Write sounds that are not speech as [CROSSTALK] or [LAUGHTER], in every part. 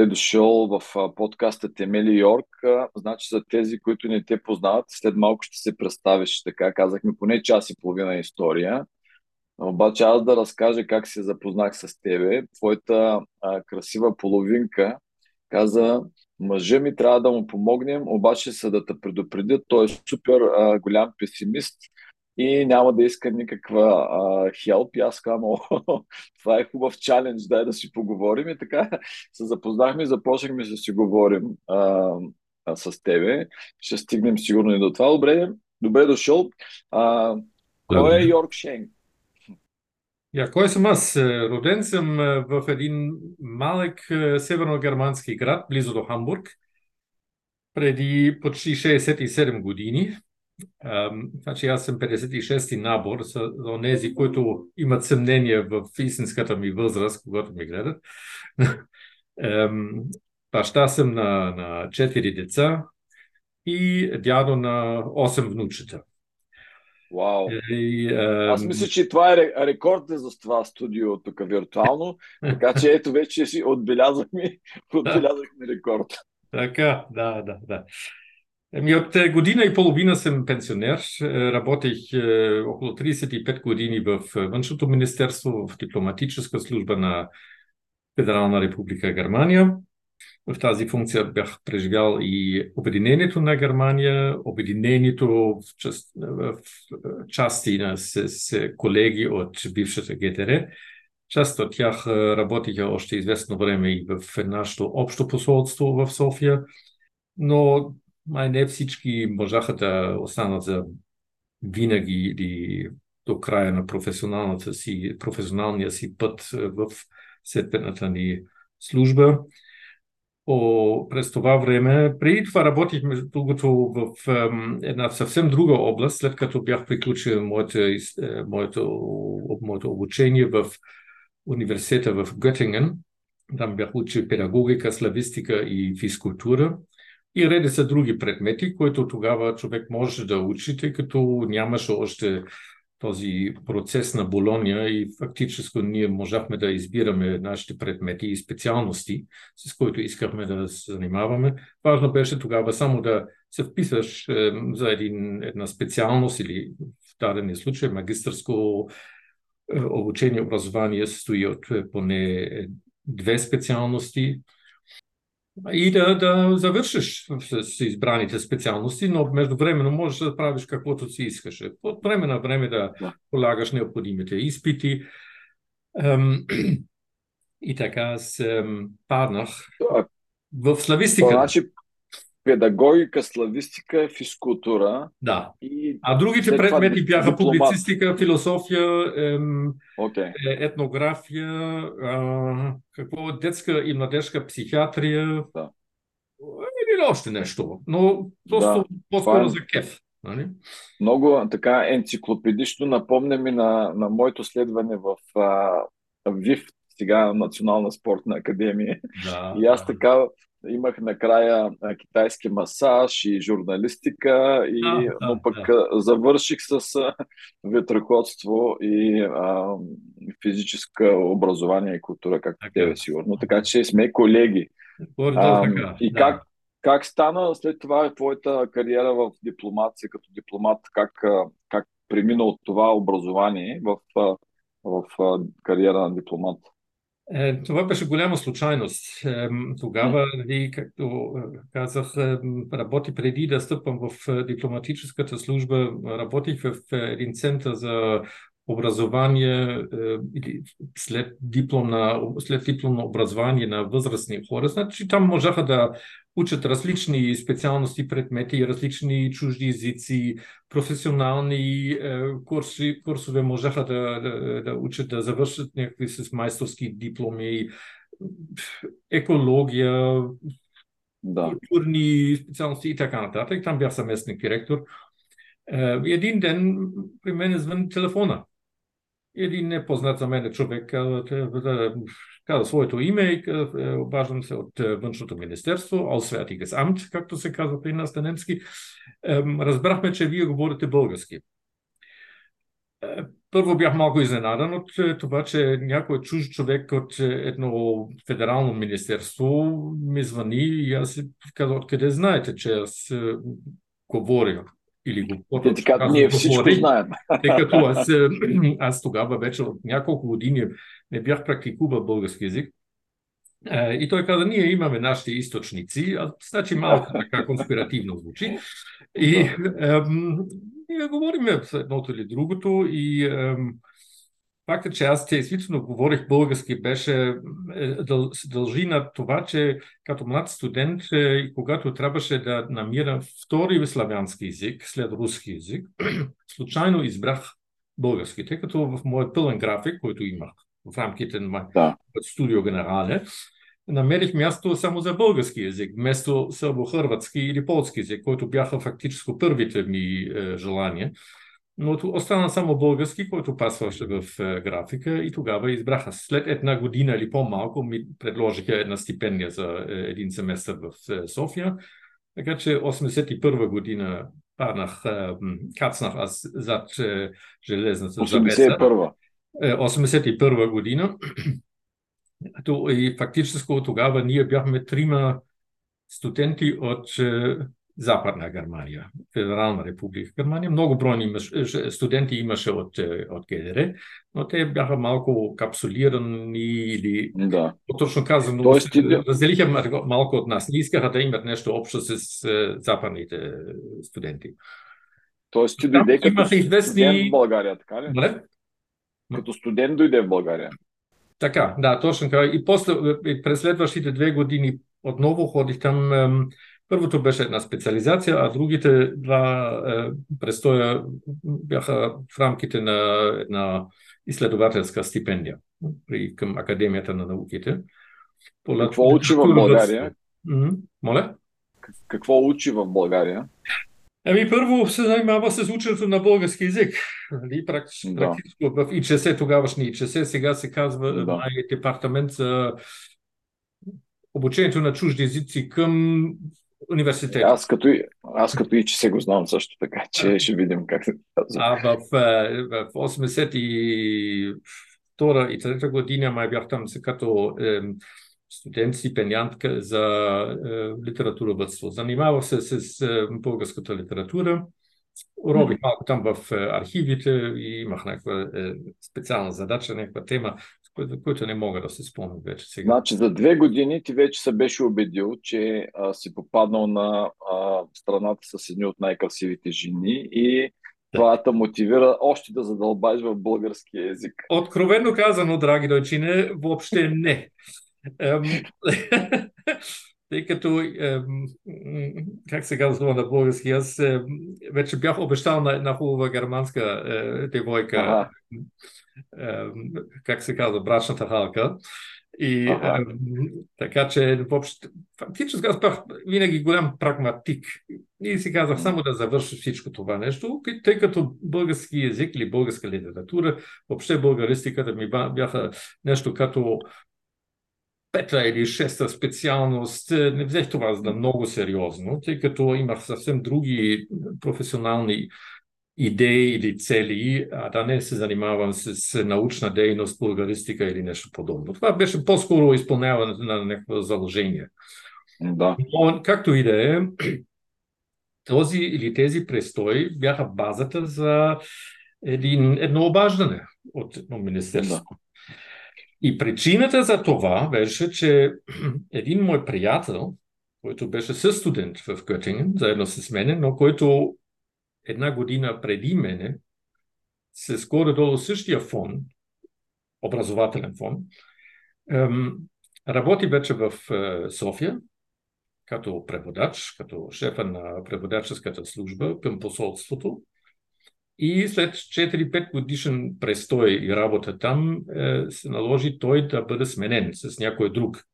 Добре дошъл в подкаста Темели Йорк. Значи за тези, които не те познават, след малко ще се представиш така. Казахме поне час и половина история. Обаче аз да разкажа как се запознах с тебе. Твоята а, красива половинка каза, мъжа ми трябва да му помогнем, обаче са да те предупредят, той е супер а, голям песимист и няма да иска никаква а, хелп. И аз казвам, [LAUGHS] това е хубав чалендж, дай да си поговорим. И така се запознахме и започнахме да си говорим а, а, с тебе. Ще стигнем сигурно и до това. Добре, добре дошъл. А, кой е Йорк Шенк? Ja, кой съм аз? Роден съм в един малък северно-германски град, близо до Хамбург, преди почти 67 години. Значи аз съм 56-ти набор за тези, които имат съмнение в истинската ми възраст, когато ми гледат. [LAUGHS] Баща съм на, на 4 деца и дядо на 8 внучета. Вау! И, а... Аз мисля, че това е рекорд за това студио тук виртуално, [LAUGHS] така че ето вече си отбелязахме, отбелязахме рекорд. Така, да, да, да. Еми от година и половина съм пенсионер. Работех около 35 години в Външното министерство, в дипломатическа служба на Федерална република Германия. В тази функция бях преживял и обединението на Германия, обединението в, част, в части на с, с колеги от бившата ГТР. Част от тях работиха още известно време и в нашето общо посолство в София, но май не всички можаха да останат за винаги или до края на професионалната си, професионалния си път в съответната ни служба. По, през това време, преди това работих между другото в една съвсем друга област, след като бях приключил моето, е, моето, моето обучение в университета в Göttingen. Там бях учил педагогика, славистика и физкултура и редица други предмети, които тогава човек може да учи, тъй като нямаше още този процес на Болония и фактически ние можахме да избираме нашите предмети и специалности, с които искахме да се занимаваме. Важно беше тогава само да се вписаш е, за един, една специалност или в дадения случай магистърско е, обучение, образование състои от е, поне две специалности – и да, да завършиш с избраните специалности, но междувременно можеш да правиш каквото си искаш. От време на време да полагаш необходимите изпити. [CLEARS THROAT] и така аз паднах в славистиката. Педагогика, славистика, физкултура. Да. И а другите предмети бяха дипломат. публицистика, философия, ем, okay. Е, етнография, а, какво, детска и младежка психиатрия. Да. Или още нещо. Но просто да, по-скоро е... за кеф. Нали? Много така енциклопедично напомня ми на, на моето следване в а, ВИФ, сега Национална спортна академия. Да, и аз така имах накрая китайски масаж и журналистика, и, а, но пък да. завърших с ветроходство и а, физическа образование и култура, както така. тебе сигурно. Така че сме колеги. А, така, и да. как, как стана след това твоята кариера в дипломация като дипломат? Как, как премина от това образование в, в, в кариера на дипломат? Е, това беше голяма случайност. Тогава, нали, както е, казах, работи преди да стъпвам в е, дипломатическата служба, работих в един център за образование след дипломно, след дипломно образование на възрастни хора. Значи там можаха да учат различни специалности, предмети, различни чужди езици, професионални е, курси, курсове можаха да, да, да учат, да завършат някакви с майсторски дипломи, екология, да. културни специалности и така нататък. Там бях съместник директор. Е, един ден при мен звън телефона. Един непознат за мен човек каза, каза своето име и е, обаждам се от е, Външното министерство, Auswärtiges Amt, както се казва при нас на немски. Разбрахме, че вие говорите български. Е, първо бях малко изненадан от това, че някой чуж човек от едно федерално министерство ми звъни и аз си казах, откъде знаете, че аз говоря или го Те ти казват, ние всичко знаем. Тъй като аз, [CLEARS THROAT] аз тогава вече от няколко години не бях практикувал български язик. И той каза, ние имаме нашите източници, а значи малко така конспиративно звучи. И ем, ние говорим едното или другото и ем, факта, че аз действително говорих български, беше е, дъл, дължи на това, че като млад студент, е, когато трябваше да намира втори славянски език след руски език, [CLEARS THROAT] случайно избрах български, тъй като в моят пълен график, който имах в рамките на да. студио генерале, намерих място само за български язик, вместо сърбо-хърватски или полски язик, който бяха фактически първите ми е, желания. Но остана само български, който пасваше в е, графика и тогава избраха. След една година или по-малко ми предложиха една стипендия за е, един семестър в е, София. Така че 81 година паднах, кацнах аз зад железната 81 81 година [CLEARS THROAT] и фактически тогава ние бяхме трима студенти от Западна Германия, Федерална република Германия. Много бройни е, студенти имаше от, е, от ГДР, но те бяха малко капсулирани или да. точно казано, Тоест, разделиха малко от нас. Не искаха да имат нещо общо с западните студенти. Тоест ти дойде като известни... студент в България, така ли? Не? Като студент дойде в България. Така, да, точно така. И после, през следващите две години отново ходих там. Първото беше една специализация, а другите два е, престоя бяха в рамките на една изследователска стипендия при, към Академията на науките. Какво учи в България? Моля? Какво учи в България? Ами първо се занимава с ученето на български язик. Нали? Практически, да. практически в ИЧС, тогавашни ИЧС, сега се казва да. департамент за обучението на чужди езици към университета. Аз като, аз като и че се го знам също така, че ще видим как се казва. А в, е, в 82 и 3 година май бях там като е, студент, стипендиантка за е, литературовътство. Занимавах се с е, българската литература. Робих малко там в е, архивите и имах някаква е, специална задача, някаква тема, която, която не мога да се спомня вече сега. Значи за две години ти вече се беше убедил, че а, си попаднал на а, страната с едни от най-красивите жени и да. това те мотивира още да задълбаеш в българския язик. Откровенно казано, драги дойчине, въобще не. [LAUGHS] Тъй като, как се казва на български, аз вече бях обещал на една хубава германска е, девойка, ага. Как се казва, брачната халка. И ага. така че, въобще, фактически аз бях винаги голям прагматик. И си казах само да завърша всичко това нещо, тъй като български язик или българска литература, въобще българистиката ми бяха нещо като пета или шеста специалност, е, не взех това за много сериозно, тъй като имах съвсем други професионални идеи или цели, а да не се занимавам с научна дейност, българистика или нещо подобно. Това беше по-скоро изпълняването на някакво заложение. Да. Но, както и да е, този или тези престои бяха базата за един, едно обаждане от Министерството. Да. И причината за това беше, че един мой приятел, който беше със студент в Göttingen, заедно с мене, но който една година преди мене, с горе-долу същия фон, образователен фон, работи вече в е, София, като преводач, като шефа на преводаческата служба към посолството. И след 4-5 годишен престой и работа там е, се наложи той да бъде сменен с някой друг.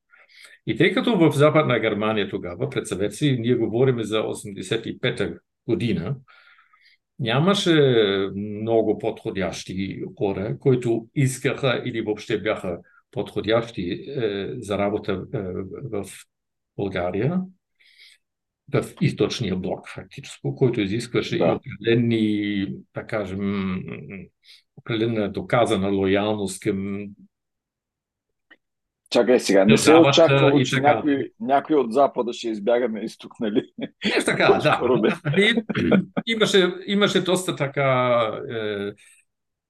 И тъй като в Западна Германия тогава, пред съветси, ние говорим за 85-та година, нямаше много подходящи хора, които искаха или въобще бяха подходящи е, за работа е, в България в източния блок, фактически, който изискваше да. и определени, да кажем, определена доказана лоялност към Чакай сега, не се очаква, че някой, някой от Запада ще избяга на изток, нали? Нещо така, [LAUGHS] да. И, имаше, имаше доста така е,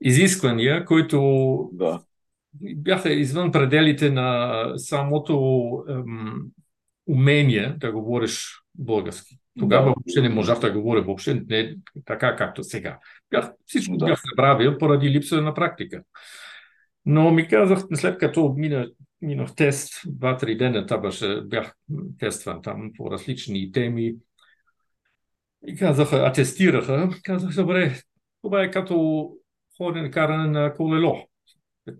изисквания, които да. бяха извън пределите на самото ем, умение да говориш български. Тогава да. въобще не можах да говоря въобще не така, както сега. Бях, всичко да. бях забравил поради липса на практика. Но ми казах, след като мина, минах тест, два-три дена трябваше, бях тестван там по различни теми. И казаха, атестираха, казах, добре, това е като ходене, каране на колело.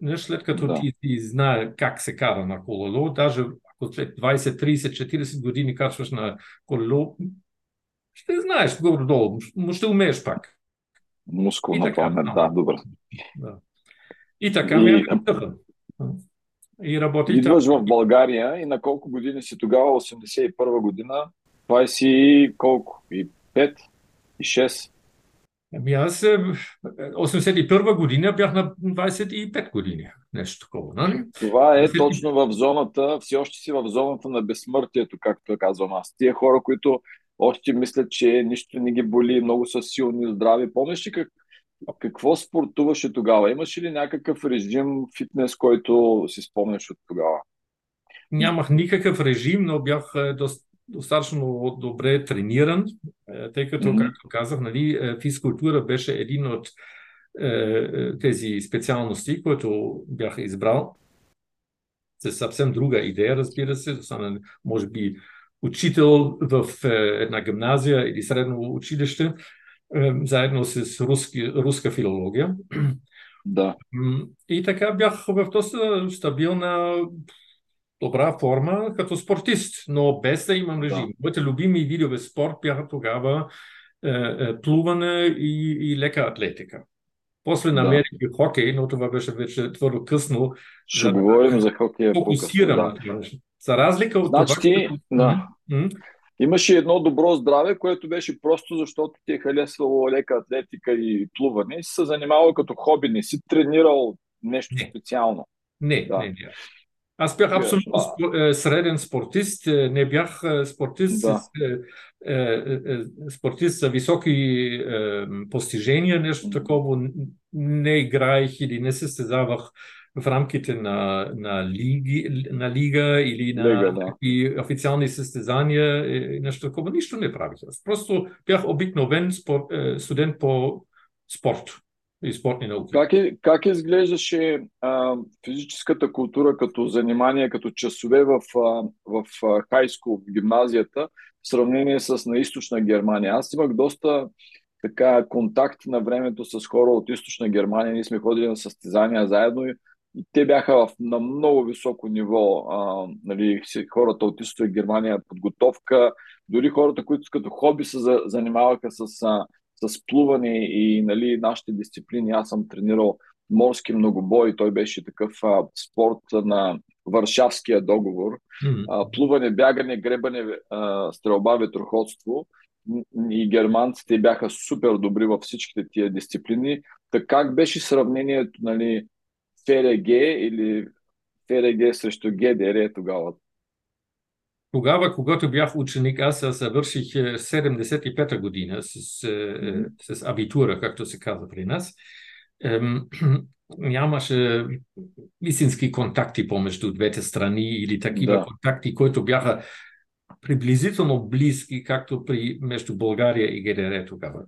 Не след като да. ти, ти знае как се кара на колело, даже ако след 20, 30, 40 години качваш на колело, ще знаеш горе-долу, но ще умееш пак. Мускулна памет, да, добре. Да. И така ми е И работи Идваш в България и на колко години си тогава? 81 година. Това е си колко? И 5? И 6? Ами аз 81 е, година бях на 25 години. Нещо такова, нали? Това е 20... точно в зоната, все още си в зоната на безсмъртието, както казвам аз. Тия хора, които още мислят, че нищо не ги боли, много са силни, здрави. Помниш ли как, какво спортуваше тогава? Имаше ли някакъв режим фитнес, който си спомняш от тогава? Нямах никакъв режим, но бях е, достатъчно добре трениран, е, тъй като, mm-hmm. както казах, нали, е, физкултура беше един от тези специалности, които бях избрал. С съвсем друга идея, разбира се, може би учител в една гимназия или средно училище, заедно с руски, руска филология. Да. И така бях в доста стабилна, добра форма като спортист, но без да имам режим. Да. Моите любими видове спорт бяха тогава е, е, плуване и, и лека атлетика. После намерих да. хокей, но това беше вече твърдо късно. Ще да, говорим за хокея. Фокусирам да. За разлика от значи, това... Ти, да. Имаше едно добро здраве, което беше просто защото ти е харесвало лека атлетика и плуване. Си се занимавал като хоби, не си тренирал нещо не. специално. Не, да. не, не. Аз бях абсолютно а... Е, среден спортист, е, не бях е, спортист, да. спортист за високи постижения, нещо такова. Не играех или не се състезавах в рамките на, на, лиги, на лига или на лига, да. и официални състезания и нещо такова. Нищо не правих. Аз просто бях обикновен спор, е, студент по спорт и спортни науки. Как, е, как изглеждаше а, физическата култура като занимание, като часове в, а, в хайско, в гимназията, в сравнение с на източна Германия? Аз имах доста така контакт на времето с хора от източна Германия. Ние сме ходили на състезания заедно и те бяха в, на много високо ниво. А, нали, хората от Източна Германия, подготовка, дори хората, които като хоби се за, занимаваха с, а, с плуване и нали, нашите дисциплини. Аз съм тренирал морски многобой, той беше такъв а, спорт на Варшавския договор. Mm-hmm. А, плуване, бягане, гребане, а, стрелба, ветроходство. И германците бяха супер добри във всичките тия дисциплини. Така как беше сравнението нали, ФРГ или ФРГ срещу ГДР тогава? Тогава, когато бях ученик, аз завърших 75-та е, година с, mm-hmm. с абитура, както се казва при нас. [CLEARS THROAT] Нямаше истински контакти помежду двете страни или такива да. контакти, които бяха приблизително близки, както при между България и ГДР тогава.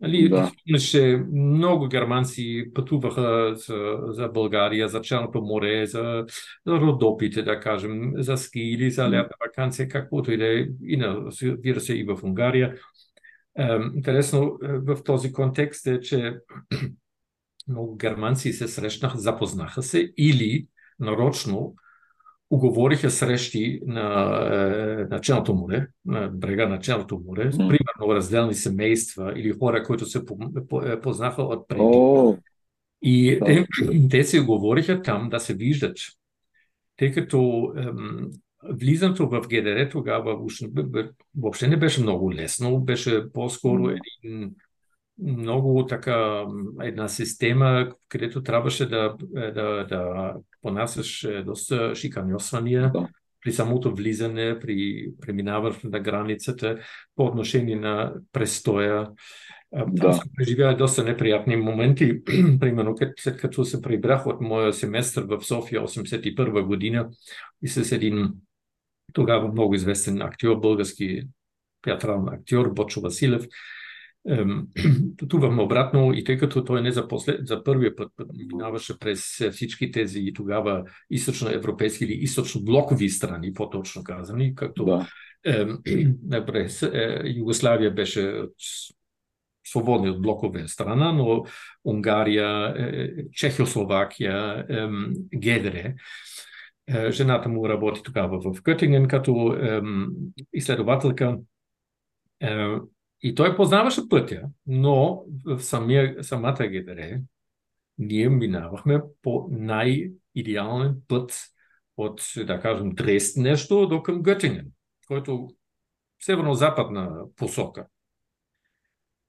Нали, да. Имаше много германци пътуваха за, за България, за Черното море, за, за Родопите, да кажем, за ски или за лятна вакансия, каквото и да е, и на, се и в Унгария. Е, интересно в този контекст е, че [CLEARS THROAT] много германци се срещнаха, запознаха се или нарочно уговориха срещи на, е, на Черното море, на брега на Черното море, mm. примерно разделни семейства или хора, които се е, познаха от преди. Oh. И те, те се говориха там да се виждат. Тъй като ем, влизането в ГДР тогава въобще не беше много лесно, беше по-скоро един много така една система, където трябваше да, да, да понасяш доста шиканьосвания да. при самото влизане, при преминаване на границата по отношение на престоя. Там да. съм преживял доста неприятни моменти. [CLEARS THROAT] Примерно, след като се прибрах от моя семестър в София 81 година и с един тогава много известен актьор, български театрален актьор Бочо Василев, [CLEARS THROAT] пътувахме обратно и тъй като той не за, послед, за първия път минаваше през всички тези тогава източноевропейски или източно-блокови страни, по-точно казани, както да. е, [CLEARS THROAT] през е, Югославия беше свободни от блокове страна, но Унгария, е, Чехословакия, е, Гедре. Е, жената му работи тогава в Кътинген като е, изследователка. И той познаваше пътя, но в самия, самата ГДР ние минавахме по най-идеален път от, да кажем, Дрест нещо до към Гътинген, който северно-западна посока.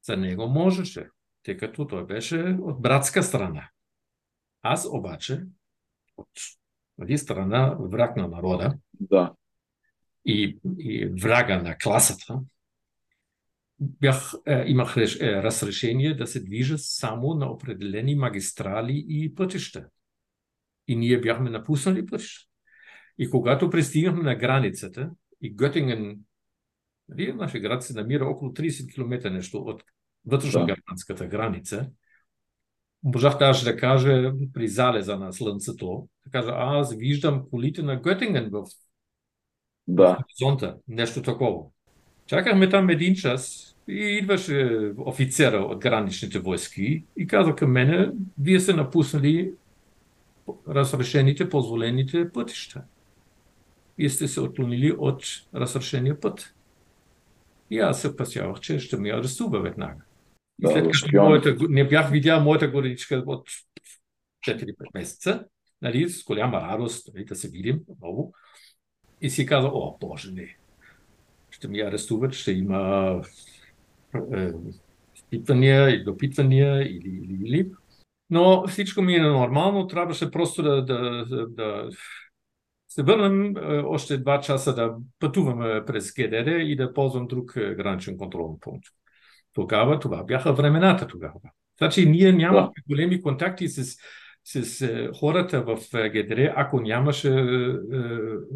За него можеше, тъй като той беше от братска страна. Аз обаче от нали, страна враг на народа да. и, и врага на класата, бях, е, имах е, разрешение да се движа само на определени магистрали и пътища. И ние бяхме напуснали пътища. И когато пристигнахме на границата, и Гътинген, нали, нашия град се намира около 30 км нещо от вътрешно-германската да. граница, можах даже да кажа при залеза на слънцето, да кажа, аз виждам колите на Гътинген в, да. хоризонта, нещо такова. Чакахме там един час и идваше офицера от граничните войски и каза към мене, вие сте напуснали разрешените, позволените пътища. Вие сте се отклонили от разрешения път. И аз се опасявах, че ще ми арестува веднага. И след като моята, не бях видял моята горичка от 4-5 месеца, нали, с голяма радост нали, да се видим отново. И си каза, о, Боже, не, ще ми арестуват, ще има е, изпитвания и допитвания или, или, или. Но всичко ми е нормално, трябваше просто да, да, да, се върнем е, още два часа да пътуваме през ГДР и да ползвам друг е, граничен контролен пункт. Тогава това бяха времената тогава. Значи ние нямахме големи контакти с, с хората в ГДР, ако нямаше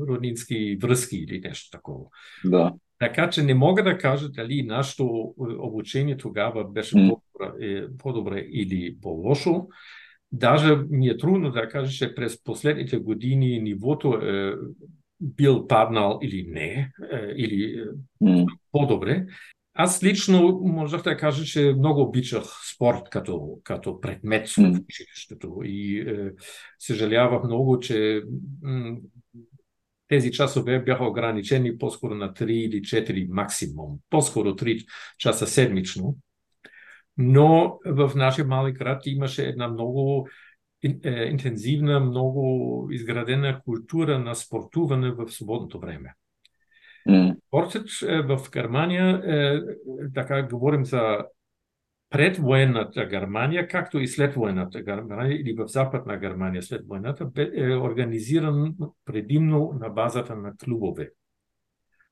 роднински връзки или нещо такова. Да. Така че не мога да кажа дали нашето обучение тогава беше по-добре, по-добре или по-лошо. Даже ми е трудно да кажа, че през последните години нивото е бил паднал или не, или mm. по-добре. Аз лично можех да кажа, че много обичах спорт като, като предмет в училището и е, съжалявах много, че м- тези часове бяха ограничени по-скоро на 3 или 4 максимум, по-скоро 3 часа седмично. Но в нашия малък град имаше една много е, интензивна, много изградена култура на спортуване в свободното време. Спортът е, в Германия, е, така говорим за предвоенната Германия, както и след военната Германия или в Западна Германия след войната, е организиран предимно на базата на клубове.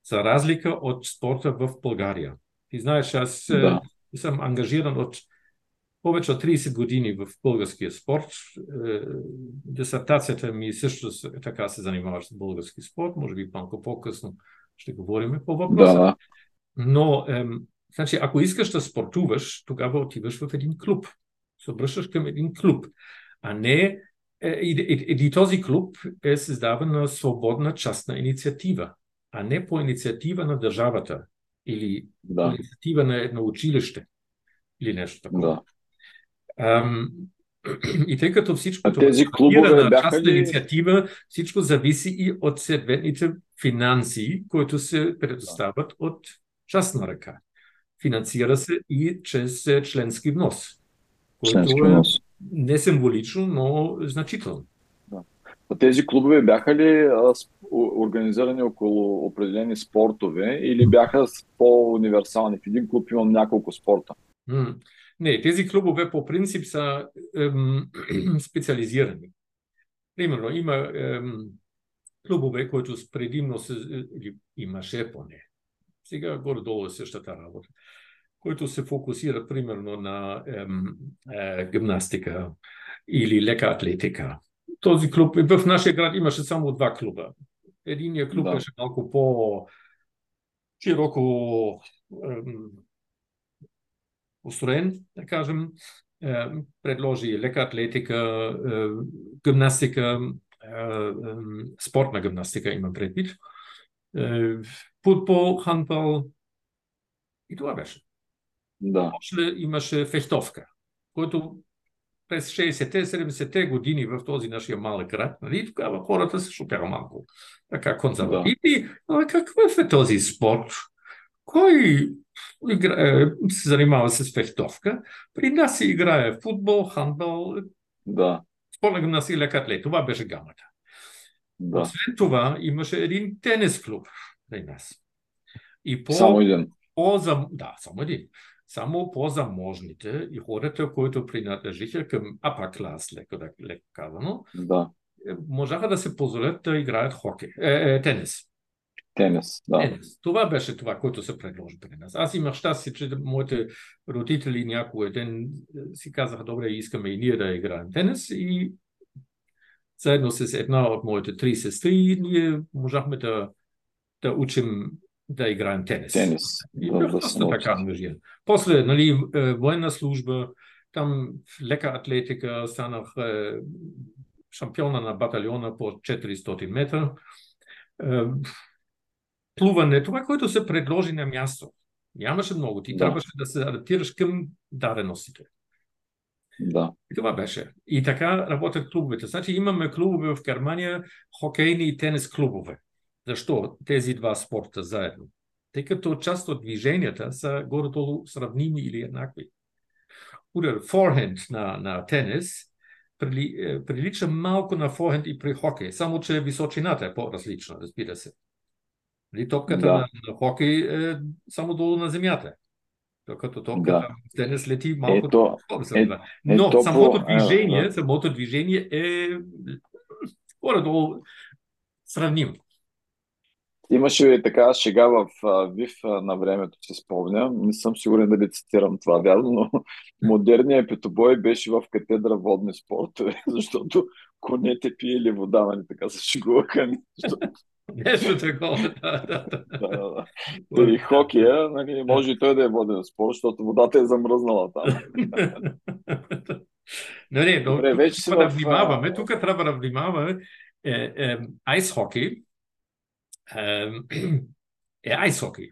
За разлика от спорта в България. Ти знаеш, аз е, да. съм ангажиран от повече от 30 години в българския спорт. Е, дисертацията ми също така се занимава с български спорт, може би малко по-късно ще говорим по въпроса. Да. Но ем, Значи, ако искаш да спортуваш, тогава отиваш в един клуб. Се обръщаш към един клуб, а не е, и, и, и този клуб е създаван на свободна частна инициатива, а не по инициатива на държавата или да. инициатива на едно училище или нещо такова. Да. Ам, [CLEARS THROAT] и тъй като всичко а тези клубове на бяха ли... инициатива, всичко зависи и от съответните финанси, които се предоставят да. от частна ръка. Финансира се и чрез е, членски внос, който е не символично, но значително. Да. Тези клубове бяха ли а, организирани около определени спортове или бяха по-универсални? В един клуб имам няколко спорта. Не, тези клубове по принцип са ем, [CLEARS THROAT] специализирани. Примерно, има ем, клубове, които предимно се, или имаше поне. Сега горе-долу е същата работа. Които се фокусират примерно на ем, е, гимнастика или лека атлетика. Този клуб, в нашия град имаше само два клуба. Единият клуб да. беше малко по широко ем, устроен, да кажем, предложи лека атлетика, гимнастика, спортна гимнастика имам предвид, футбол, хандбал и това беше. Да. После имаше фехтовка, който през 60-те, 70-те години в този нашия малък град, нали, тогава хората се шопяха малко така консервативни. Да. Какъв е този спорт? Кой игра, се занимава с фехтовка? При нас се играе футбол, хандбал, да. спортна гимнастика, лек атлет. Това беше гамата. Да. Освен това, имаше един тенис клуб при нас. И по, само един. По, да, само един. Само по-заможните и хората, които принадлежиха към upper клас, леко, леко казано, да. можаха да се позволят да играят хокей, е, е, тенис. Тенис, да. Тенис. Това беше това, което се предложи при нас. Аз имах щастие, че моите родители някой ден е, си казаха, добре, искаме и ние да играем тенис и заедно с една от моите три сестри ние можахме да, да учим да играем тенис. Тенис. И просто така ангажиран. После, нали, е, военна служба, там лека атлетика, станах е, шампиона на батальона по 400 метра плуване, това, което се предложи на място. Нямаше много. Ти да. трябваше да се адаптираш към даденостите. Да. И това беше. И така работят клубовете. Значи имаме клубове в Германия, хокейни и тенис клубове. Защо тези два спорта заедно? Тъй като част от движенията са горе-долу сравними или еднакви. Удар форхенд на, на тенис прили, е, прилича малко на форхенд и при хокей, само че височината е по-различна, разбира се. Нали, топката да. на, на хокей е само долу на земята. Докато топката да. в тенис лети малко ето, е, е, Но е, самото движение, е, да. самото движение е горе-долу сравнимо. Имаше така шега в ВИФ на времето, се спомня. Не съм сигурен дали цитирам това вярно, но [LAUGHS] модерният петобой беше в катедра водни спортове, [LAUGHS] защото конете пиели вода, нали така се шегуваха. [LAUGHS] Нещо такова, да, да, да. И хокея, нали, може и той да е воден спорт, защото водата е замръзнала там. Не, но Добре, вече тук да внимаваме, тук трябва да внимаваме. Е, е, айс хокей е, [CLEARS THROAT] е айс хокей.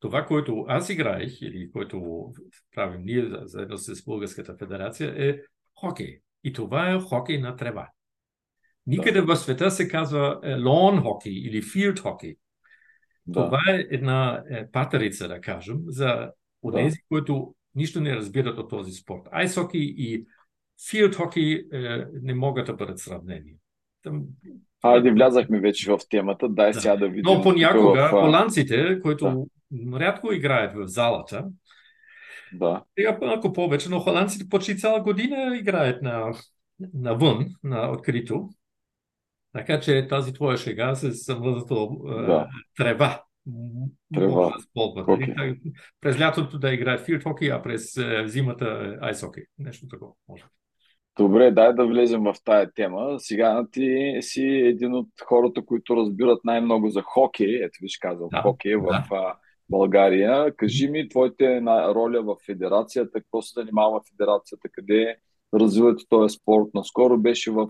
Това, което аз играех, или което правим ние заедно с Българската федерация, е хокей. И това е хокей на трева. Никъде да. в света се казва лон е, хокей или филд хокей. Да. Това е една е, патерица, да кажем, за онези, да. които нищо не разбират от този спорт. Айс хокей и филд хокей е, не могат да бъдат сравнени. Айде, влязахме вече в темата, дай да. сега да видим. Но понякога в... холандците, които да. рядко играят в залата, да. сега малко повече, но холандците почти цяла година играят на, навън, на открито. Така че тази твоя шега с съмръзнато да. трева. Трева. Okay. През лятото да играе филд хокей, а през зимата айс хокей. Нещо такова може. Добре, дай да влезем в тая тема. Сега ти си един от хората, които разбират най-много за хокей. Ето виж казал, да, хокей да. в България. Кажи ми твоите роля в федерацията, какво се занимава федерацията, къде развивате този спорт. Наскоро беше в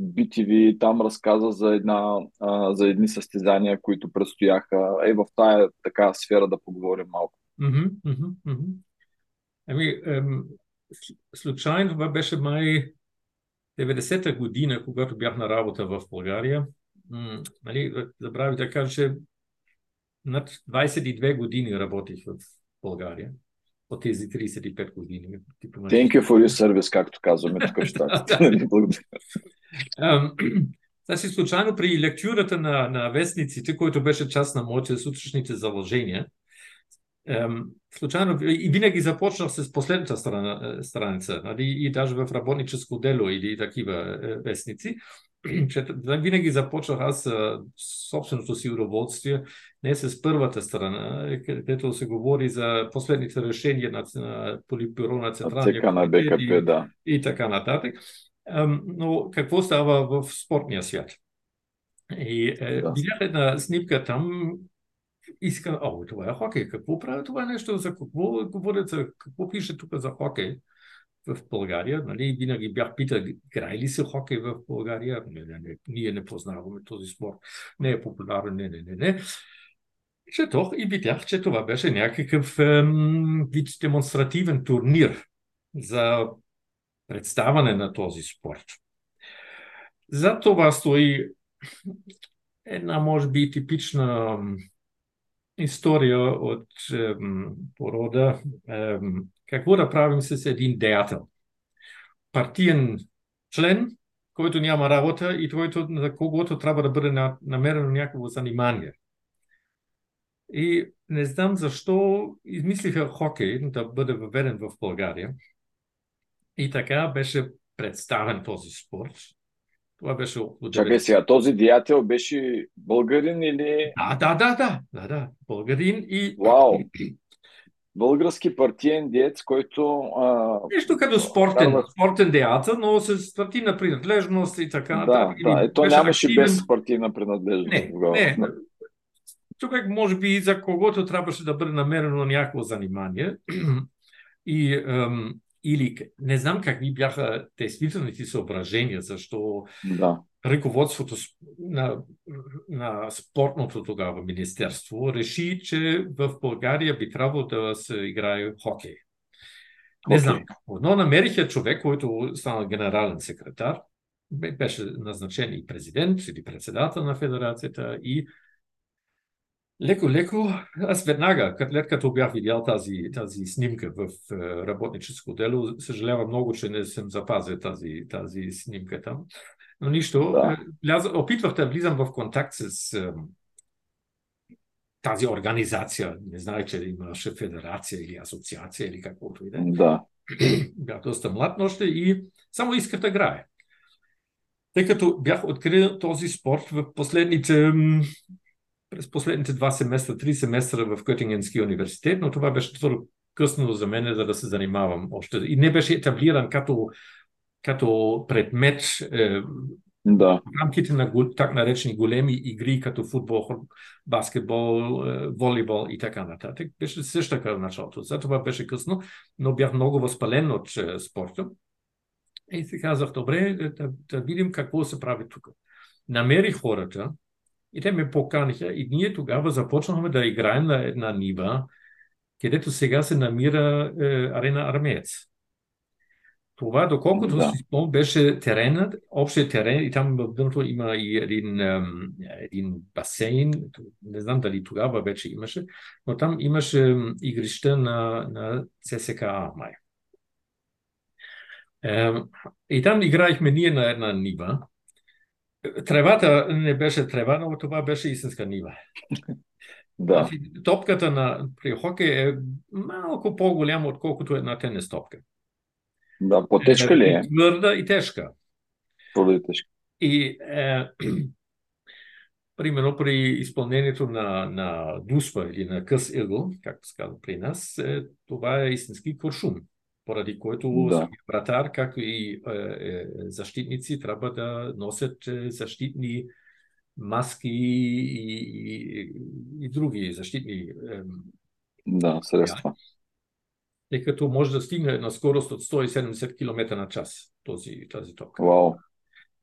BTV там разказа за, една, за едни състезания, които предстояха. Е, в тая така сфера да поговорим малко. Mm-hmm, mm-hmm. Ами, ем, случайно това беше май 90-та година, когато бях на работа в България. М- нали, забравих да кажа, че над 22 години работих в България от тези 35 години. Thank you for your service, както казваме тук в Штатите. [LAUGHS] [CLEARS THROAT] Значи случайно при лектюрата на, на вестниците, който беше част на моите сутрешните заложения, случайно и винаги започнах с последната страна, страница, нали, и даже в работническо дело или такива вестници. [CLEARS THROAT] че винаги започнах аз собственото си удоволствие не с първата страна, където се говори за последните решения на, на Политбюро на Централния на БКП, и, да. и така нататък. Но какво става в спортния свят? И е, да. видях една снимка там, искам, о, това е хокей, какво прави това нещо, за какво говорят, за какво пише тук за хокей? в България. Нали, винаги бях питал, играе ли се хокей в България? Не, не, не, ние не познаваме този спорт. Не е популярен, не, не, не, не. Четох и видях, че това беше някакъв ем, вид демонстративен турнир за представане на този спорт. За това стои една, може би, типична история от ем, порода ем, какво да правим с един деятел? Партиен член, който няма работа и който, за когото трябва да бъде намерено някакво занимание. И не знам защо измислиха хокей да бъде въведен в България. И така беше представен този спорт. Това беше около Чакай сега, този деятел беше българин или... Да, да, да, да, да, да. българин и... Вау! [CLEARS THROAT] български партиен диец, който... А... Нещо като спортен, да, спортен деятел, но с партийна принадлежност и така нататък. Да, да, ето нямаше активен... без партийна принадлежност. Не, не. Човек може би и за когото трябваше да бъде намерено някакво занимание. [CLEARS THROAT] и, ем, или не знам какви бяха действителните съображения, защо да ръководството на, на спортното тогава министерство реши, че в България би трябвало да се играе хокей. Не okay. знам. Но намериха човек, който стана генерален секретар, беше назначен и президент или председател на федерацията и леко-леко, аз веднага, след като бях видял тази, тази снимка в работническо дело, съжалявам много, че не съм запазил тази, тази снимка там. Но нищо. Да. Е, опитвах да влизам в контакт с е, тази организация. Не знае, че имаше федерация или асоциация или каквото и да е. Да. [CLEARS THROAT] Бях доста млад още и само исках да играе. Тъй като бях открил този спорт в последните през последните два семестра, три семестра в Кътингенския университет, но това беше твърдо късно за мен, за да се занимавам още. И не беше етаблиран като като предмет е, да. в рамките на так наречени големи игри, като футбол, баскетбол, е, волейбол и така нататък. Беше също така в началото. За това беше късно, но бях много възпален от е, спорта. И си казах, добре, да, да видим какво се прави тук. Намерих хората и те ме поканиха и ние тогава започнахме да играем на една нива, където сега се намира е, арена Армеец. Това, доколкото да. си спомням, беше теренът, общия терен и там в дъното има и един, един басейн. Не знам дали тогава вече имаше, но там имаше игрища на, на ЦСКА май. И там играехме ние на една нива. Тревата не беше трева, но това беше истинска нива. [LAUGHS] Да. Значи, топката на, при хокей е малко по-голяма, отколкото една тенис топка. Да, по-тежка ли е? Твърда и тежка. Твърда и тежка. И е, [CLEARS THROAT] примерно при изпълнението на, на дуспа или на къс игъл, както се казва при нас, е, това е истински куршум, поради който да. вратар, както и е, е, защитници, трябва да носят е, защитни маски и, и, и други защитни е, да, средства тъй като може да стигне на скорост от 170 км на час този, тази топка. Wow.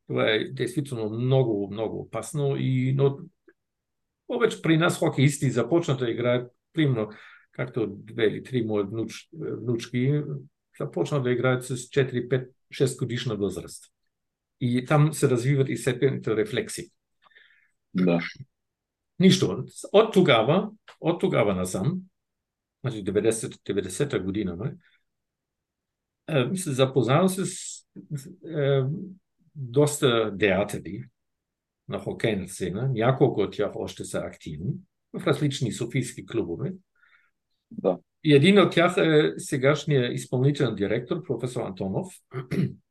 Това е действително много, много опасно. И, но повече при нас хокеисти започнат да играят, примерно, както две или три мои внуч, внучки, започнат да играят с 4, 5, 6 годишна възраст. И там се развиват и сетените рефлекси. Да. Нищо. От тогава, от тогава насам, значи 90, 90-та година, не? се запознавам с е, доста деятели на хокейна сцена. Няколко от тях още са активни в различни софийски клубове. И един от тях е сегашният изпълнителен директор, професор Антонов,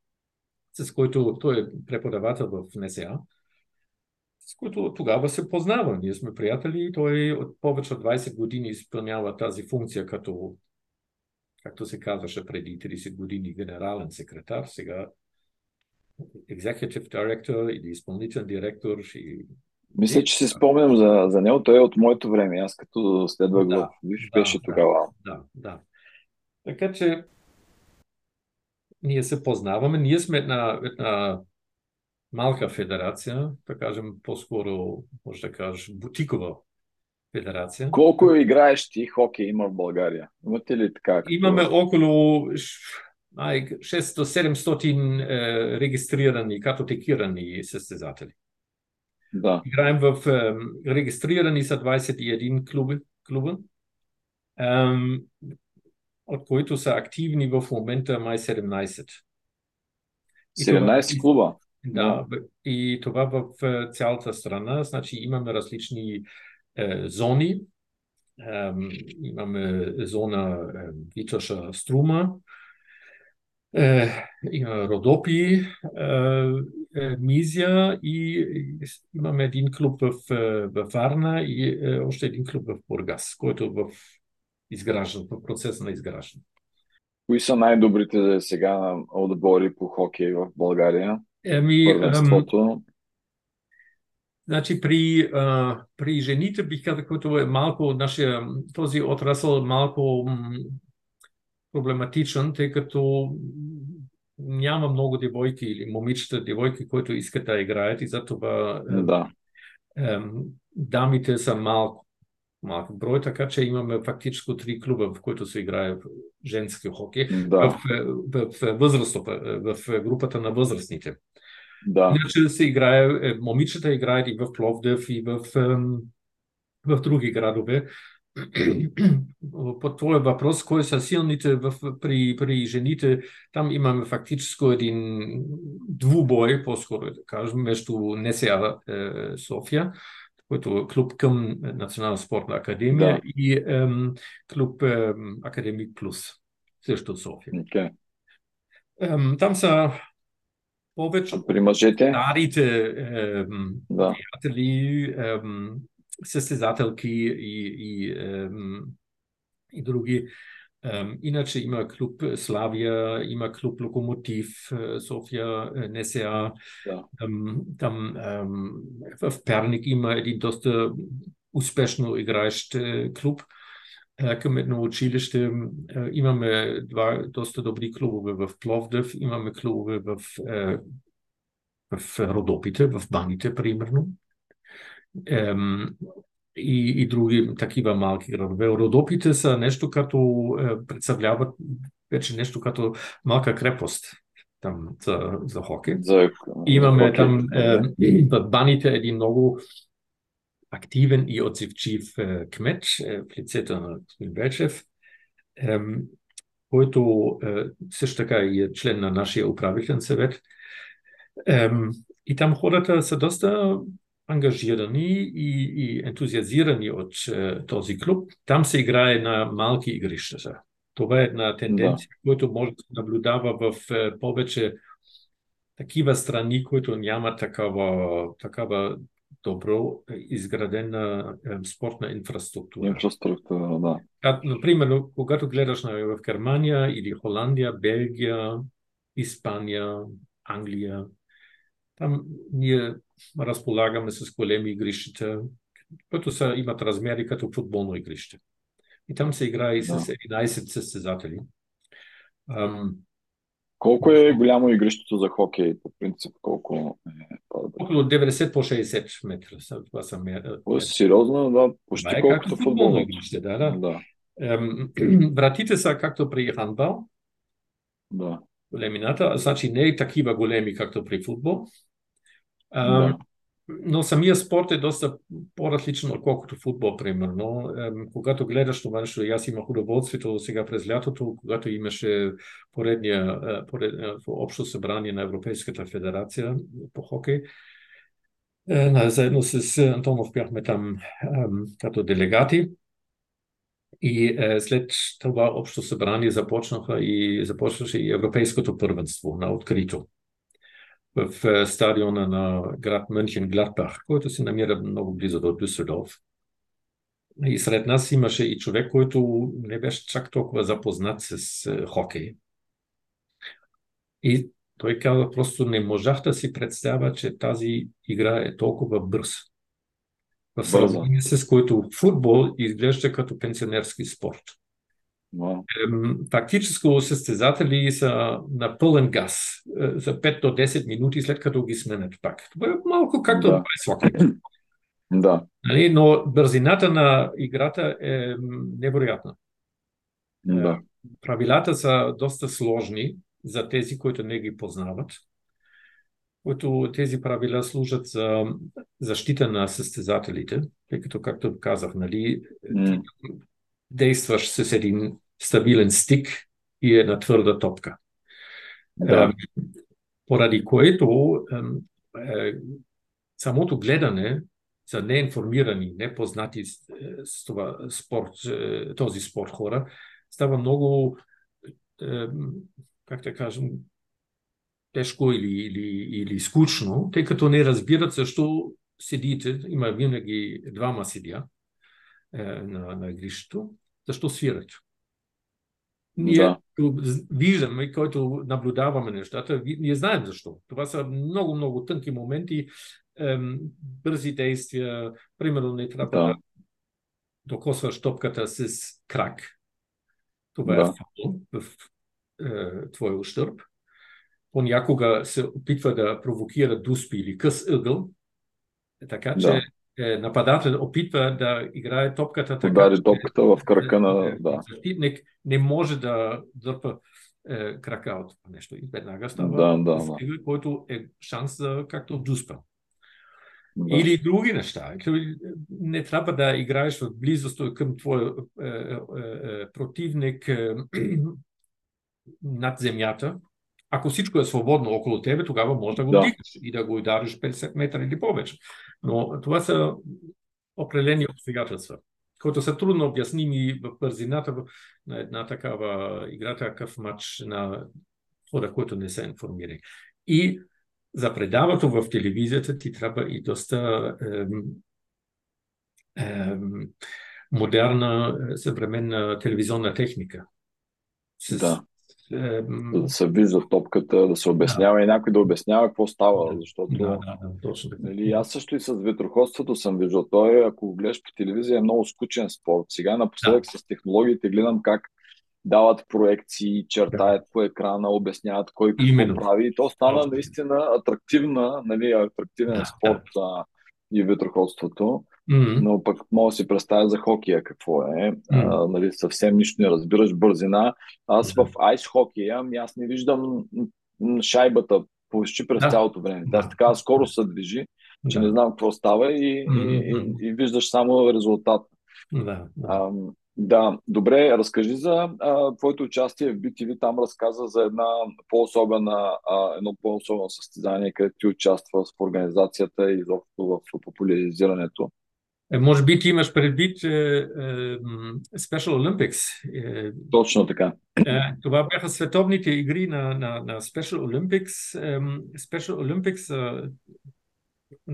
[CLEARS THROAT] с който той е преподавател в НСА, с който тогава се познава. Ние сме приятели и той от повече от 20 години изпълнява тази функция като, както се казваше преди 30 години, генерален секретар, сега executive director или изпълнителен директор. И... Мисля, че си спомням за, за него. Той е от моето време. Аз като следвах да, го, виж, да, беше да, тогава. Да, да. Така че ние се познаваме. Ние сме една, една малка федерация, да кажем по-скоро, може да кажеш, бутикова федерация. Колко играеш ти хокей има в България? Имате ли така? Като... Имаме около 600-700 е, регистрирани, катотекирани състезатели. Да. Играем в е, регистрирани са 21 клуби, клуба, е, от които са активни в момента май 17. 17 това, клуба? Да, и това в е, цялата страна. Значи имаме различни е, зони. Е, имаме зона е, Витоша Струма, е, има Родопи, е, Мизия и имаме един клуб в, в Арна и още един клуб в Бургас, който е в изграждан, в процес на изграждане. Кои са най-добрите сега отбори по хокей в България? Еми, ам, значи при, а, при жените бих казал, който е малко нашия, този отрасъл е малко проблематичен, тъй като няма много девойки или момичета, девойки, които искат да играят и затова да. е, дамите са малко, малко брой, така че имаме фактически три клуба, в които се играе женски хокей да. в, в, в, възрастов, в групата на възрастните. Да. Иначе се играе, е, момичета играят и в Пловдив, и в, в други градове. По твоя въпрос, кои са силните в, при, при жените, там имаме фактически един двубой, по-скоро да кажем, между НСА е, София, който е клуб към Национална спортна академия да. и е, клуб е, Академик Плюс, също София. Okay. Е, там са повече при мъжете? старите е, да. приятели, е, състезателки и, и, и други. Иначе има клуб Славия, има клуб Локомотив, София, НСА. Да. Там в Перник има един доста успешно играещ клуб към едно училище. Имаме два доста добри клубове в Пловдив, имаме клубове в, в Родопите, в Баните, примерно и, и други такива малки градове. Родопите са нещо като е, представляват вече нещо като малка крепост там за, за хокей. За, Имаме хокей. там е, в баните един много активен и отзивчив е, кмет е, в лицето на господин Вечев, е, който е, също така е член на нашия управителен съвет. Е, и там хората са доста ангажирани и, и ентузиазирани от е, този клуб. Там се играе на малки игрища. Това е една тенденция, да. която може да се наблюдава в е, повече такива страни, които няма такава, такава добро изградена е, спортна инфраструктура. Инфраструктура, да. А, например, когато гледаш на, в Германия или Холандия, Белгия, Испания, Англия, там ние разполагаме с големи игрища, които са, имат размери като футболно игрище. И там се играе и с 11 състезатели. Ам, колко е голямо игрището за хокей, по принцип? Колко е Около 90 по 60 метра. Това са мер... Сериозно, да, почти е колкото футболно игрище. Да, да. да. Ем, [CLEARS THROAT] вратите са както при хандбал. Да. Големината, значи не е такива големи, както при футбол. Да. Но самия спорт е доста по-различен, отколкото футбол, примерно. Когато гледаш това нещо, аз имах удоволствието сега през лятото, когато имаше поредния, поредния общо събрание на Европейската федерация по хокей. Заедно с Антонов бяхме там като делегати. И е, след това общо събрание започнаха и започваше и Европейското първенство на открито в е, стадиона на град Мюнхен Гладбах, който се намира много близо до Дюсселдорф. И сред нас имаше и човек, който не беше чак толкова запознат с е, хокей. И той каза, просто не можах да си представя, че тази игра е толкова бърз. В сравнение с който футбол изглежда като пенсионерски спорт. Wow. Фактически състезатели са на пълен газ е, за 5 до 10 минути след като ги сменят пак. Това е малко както да. [CLEARS THROAT] Да. Нали? Но бързината на играта е невероятна. Да. Правилата са доста сложни за тези, които не ги познават. Които тези правила служат за защита на състезателите, тъй като, както казах, нали, mm. действаш с един стабилен стик и е на твърда топка. Да. Поради което е, самото гледане за неинформирани, непознати с това спорт, е, този спорт хора, става много, как да кажем, тежко или, или, или скучно, тъй като не разбират защо седите, има винаги двама седя е, на, на игрището, защо свират. Ние да. виждаме, който наблюдаваме нещата, ние знаем защо. Това са много, много тънки моменти, ем, бързи действия. Примерно не трябва да, да докосваш топката с крак. Това е да. е футбол в е, твой ущърп. Понякога се опитва да провокира дуспи или къс ъгъл, така че да е, нападател опитва да играе топката така, Удари топката в крака на... Е, да. Защитник не може да дърпа е, крака от нещо. И веднага става да, да, да. който е шанс за както дуспа. Да. Или други неща. Не трябва да играеш в близост към твой е, е, е, противник е, над земята, ако всичко е свободно около тебе, тогава може да го да. дигнеш и да го удариш 50 метра или повече. Но това са определени обстоятелства, които са трудно обясними в бързината на една такава игра, такъв матч на хора, които не са информирани. И за предаването в телевизията ти трябва и доста ем, ем, модерна, съвременна телевизионна техника. С да да се вижда топката, да се обяснява да. и някой да обяснява какво става, защото да, да, да, точно така. Нали, аз също и с ветроходството съм виждал. Той, ако го гледаш по телевизия, е много скучен спорт. Сега напоследък да. с технологиите гледам как дават проекции, чертаят да. по екрана, обясняват кой какво Именно. прави. И то стана наистина атрактивна, нали, атрактивен да, спорт да. и ветроходството. Mm-hmm. Но пък мога да си представя за хокея какво е. Mm-hmm. А, нали, съвсем нищо не разбираш, бързина. Аз mm-hmm. в айс хокея, ами аз не виждам шайбата почти през да. цялото време. Да. така скоро се движи, че да. не знам какво става и, mm-hmm. и, и, и виждаш само резултат. Да, да. А, да, добре, разкажи за а, твоето участие в BTV. Там разказа за една по-особена, а, едно по-особено състезание, където ти участва в организацията и изобщо в популяризирането. Е, може би ти имаш предвид е, е, Special Olympics. Е, Точно така. Това бяха световните игри на, на, на Special Olympics. Е, Special Olympics са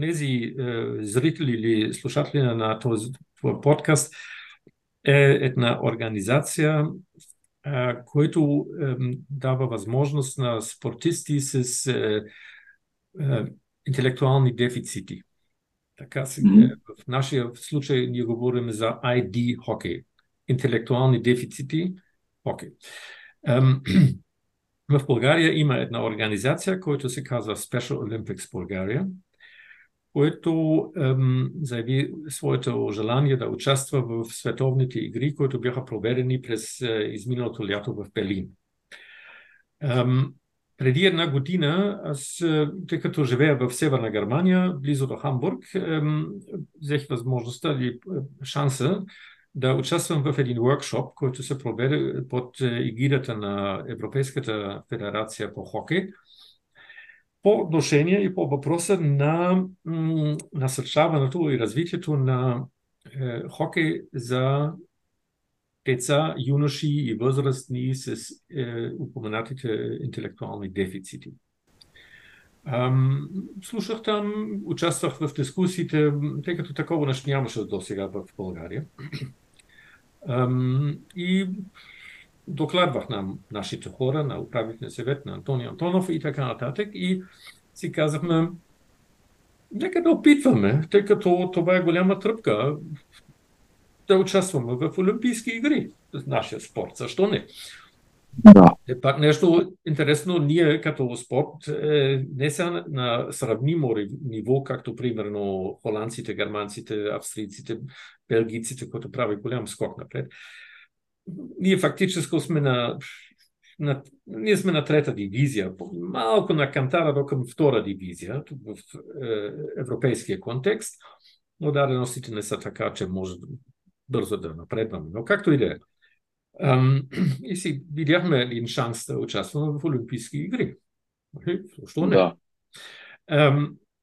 тези зрители или слушатели на този подкаст е една организация, която е, дава възможност на спортисти с интелектуални дефицити така се, mm-hmm. в нашия случай ние говорим за ID хокей, интелектуални дефицити хокей. [CLEARS THROAT] в България има една организация, която се казва Special Olympics България, който заяви своето желание да участва в световните игри, които бяха проведени през изминалото лято в Белин преди една година, аз, е, тъй като живея в Северна Германия, близо до Хамбург, взех възможността или е, шанса да участвам в един workshop, който се проведе под е, егидата на Европейската федерация по хокей, по отношение и по въпроса на насърчаването и развитието на хокей за деца, юноши и възрастни с е, упоменатите интелектуални дефицити. Ам, слушах там, участвах в дискусиите, тъй като такова нещо нямаше до сега в България. Ам, и докладвах на нашите хора, на управителния съвет на Антони Антонов и така нататък. И си казахме, нека да опитваме, тъй като това е голяма тръпка да участваме в Олимпийски игри с нашия спорт. Защо не? Да. Е пак нещо интересно, ние като спорт е, не са на, сравнимо ниво, както примерно холандците, германците, австрийците, белгийците, които прави голям скок напред. Ние фактически сме на, на ние сме на трета дивизия, малко на кантара до към втора дивизия в е, европейския контекст, но даденостите не са така, че може бързо да напредваме. Но както и да е. [CLEARS THROAT] И си видяхме един шанс да участваме в Олимпийски игри. Защо не? Да.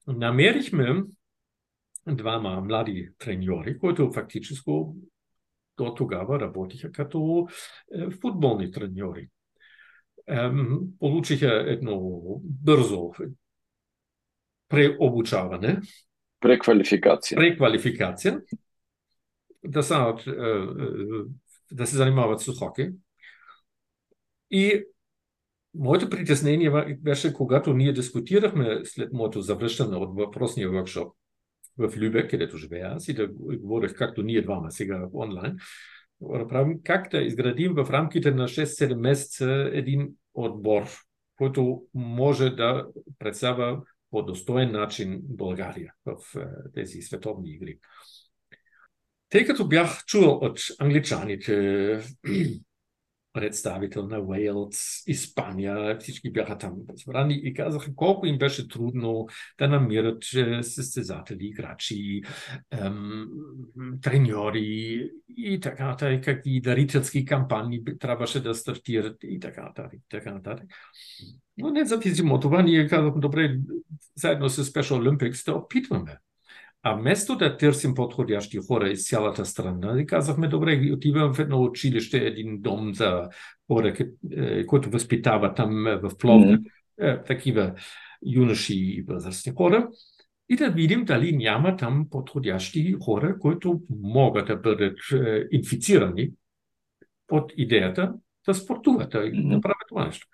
Намерихме двама млади треньори, които фактически до тогава работиха като е, футболни треньори. Получиха едно бързо преобучаване. Преквалификация. Преквалификация. Е, е, да се занимават с хокей. И моето притеснение беше, когато ние дискутирахме след моето завръщане от въпросния workshop в Любек, където живея аз, и да говорих както ние двама сега онлайн, как да изградим в рамките на 6-7 месеца един отбор, който може да представя по достоен начин България в тези световни игри. Тъй като бях чувал от англичаните, [CLEARS THROAT] представител на Уейлс, Испания, всички бяха там събрани и казаха колко им беше трудно да намират състезатели, играчи, ем, треньори и така нататък, какви дарителски кампании трябваше да стартират и така нататък. Така нататък. Но независимо от това, ние казахме, добре, заедно с Special Olympics да опитваме а вместо да търсим подходящи хора из цялата страна, казахме, добре, отиваме в едно училище, един дом за хора, е, които възпитават там е, в Пловна, mm-hmm. такива юноши и възрастни хора, и да видим дали няма там подходящи хора, които могат да бъдат инфицирани от идеята да спортуват, да mm-hmm. правят това нещо.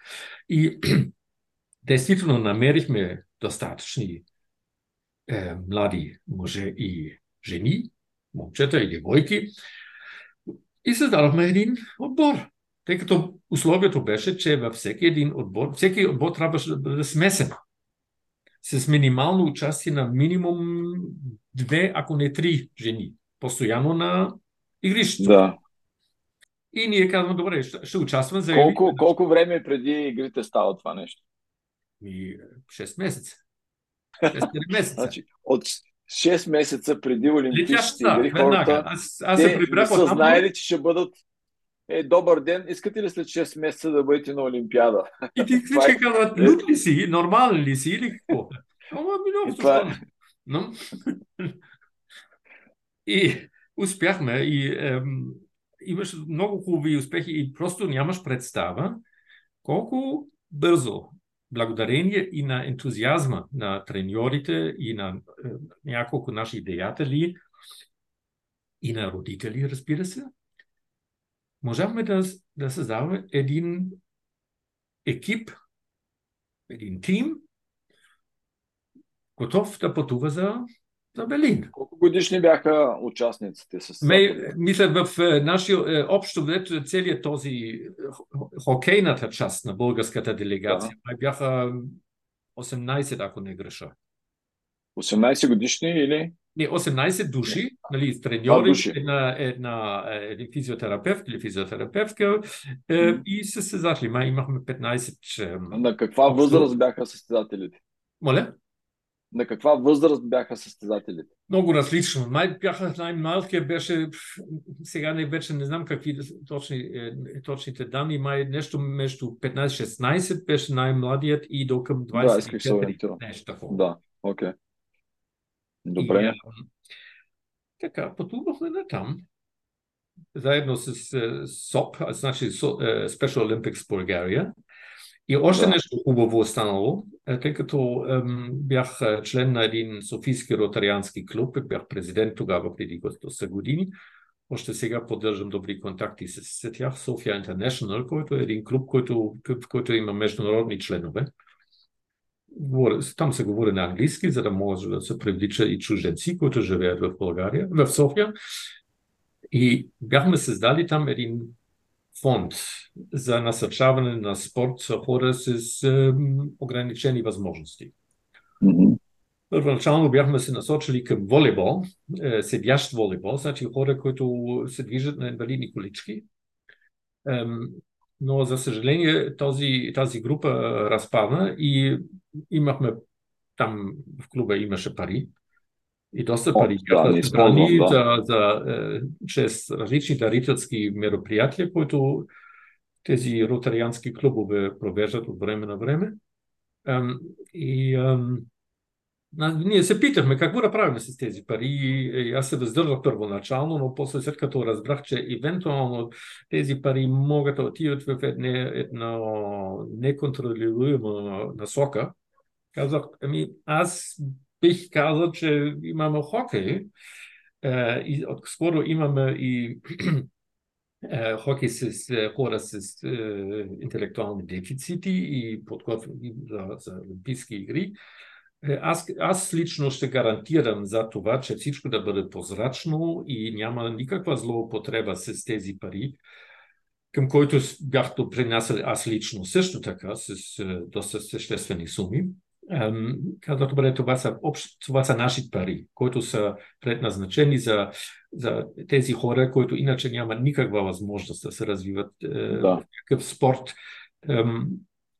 И [CLEARS THROAT] действително намерихме достатъчни е, млади мъже и жени, момчета и девойки, и създадохме един отбор. Тъй като условието беше, че във всеки един отбор, всеки отбор трябваше да бъде смесен. С минимално участие на минимум две, ако не три жени. Постоянно на игрището. Да. И ние казваме, добре, ще, ще участваме за... Колко, колко време преди игрите става това нещо? И 6 месеца. 6 месеца. Значи, от 6 месеца преди Олимпийските игри хората аз, аз те не са знаели, че ще бъдат е, добър ден, искате ли след 6 месеца да бъдете на Олимпиада? И ти [LAUGHS] всички е... казват, лут ли си, нормален ли си или какво? Ама, ми, това... Е. Но... [LAUGHS] и успяхме и ем, имаш много хубави успехи и просто нямаш представа колко бързо благодарение и на ентузиазма на треньорите и на е, няколко наши деятели и на родители, разбира се, можахме да, да създаваме един екип, един тим, готов да пътува за за Белин. Колко годишни бяха участниците с Ме, Мисля, в е, нашия е, общо взето целият този е, хокейната част на българската делегация да. бяха 18, ако не греша. 18 годишни или? Не, 18 души, нали, треньори, една, една, един физиотерапевт или физиотерапевтка е, и състезатели. Май имахме 15. На каква възраст бяха състезателите? Моля? На каква възраст бяха състезателите? Много различно. Май бяха най-малкият беше, сега не вече не знам какви точни, е, точните данни, май нещо между 15-16 беше най-младият и до към 24. Да, нещо такова. Да, окей. Okay. Добре. И, така, пътувахме на там. заедно с СОП, значи Special Olympics Bulgaria. И още да. нещо хубаво останало, тъй като ем, бях член на един софийски ротариански клуб, бях президент тогава преди доста години. Още сега поддържам добри контакти с, с тях. София International, който е един клуб, който, в който има международни членове. Там се говори на английски, за да може да се привлича и чужденци, които живеят в България, в София. И бяхме създали там един фонд за насърчаване на спорт за хора с е, ограничени възможности. Mm-hmm. Първоначално бяхме се насочили към волейбол, е, седящ волейбол, значи хора, които се движат на инвалидни колички. Е, но, за съжаление, този, тази група разпадна и имахме там в клуба имаше пари, и доста пари бяха събрани да. за, за, е, чрез различни дарителски мероприятия, които тези ротариански клубове провеждат от време на време. И ние се питахме какво да правим с тези пари. И аз се въздържах първоначално, но после след като разбрах, че евентуално тези пари могат да отидат в една, една неконтролируема насока, казах, ами аз бих казал, че имаме хокей. Е, и скоро имаме и [CLEARS THROAT] е, хокей с е, хора с интелектуални дефицити и подготвени за, за Олимпийски игри. Аз, аз лично ще гарантирам за това, че всичко да бъде прозрачно и няма никаква злоупотреба с тези пари, към който бях допринасял аз лично също така с доста съществени суми казва, добре, това са, общ, това са наши пари, които са предназначени за, за тези хора, които иначе няма никаква възможност да се развиват е, да. такъв спорт.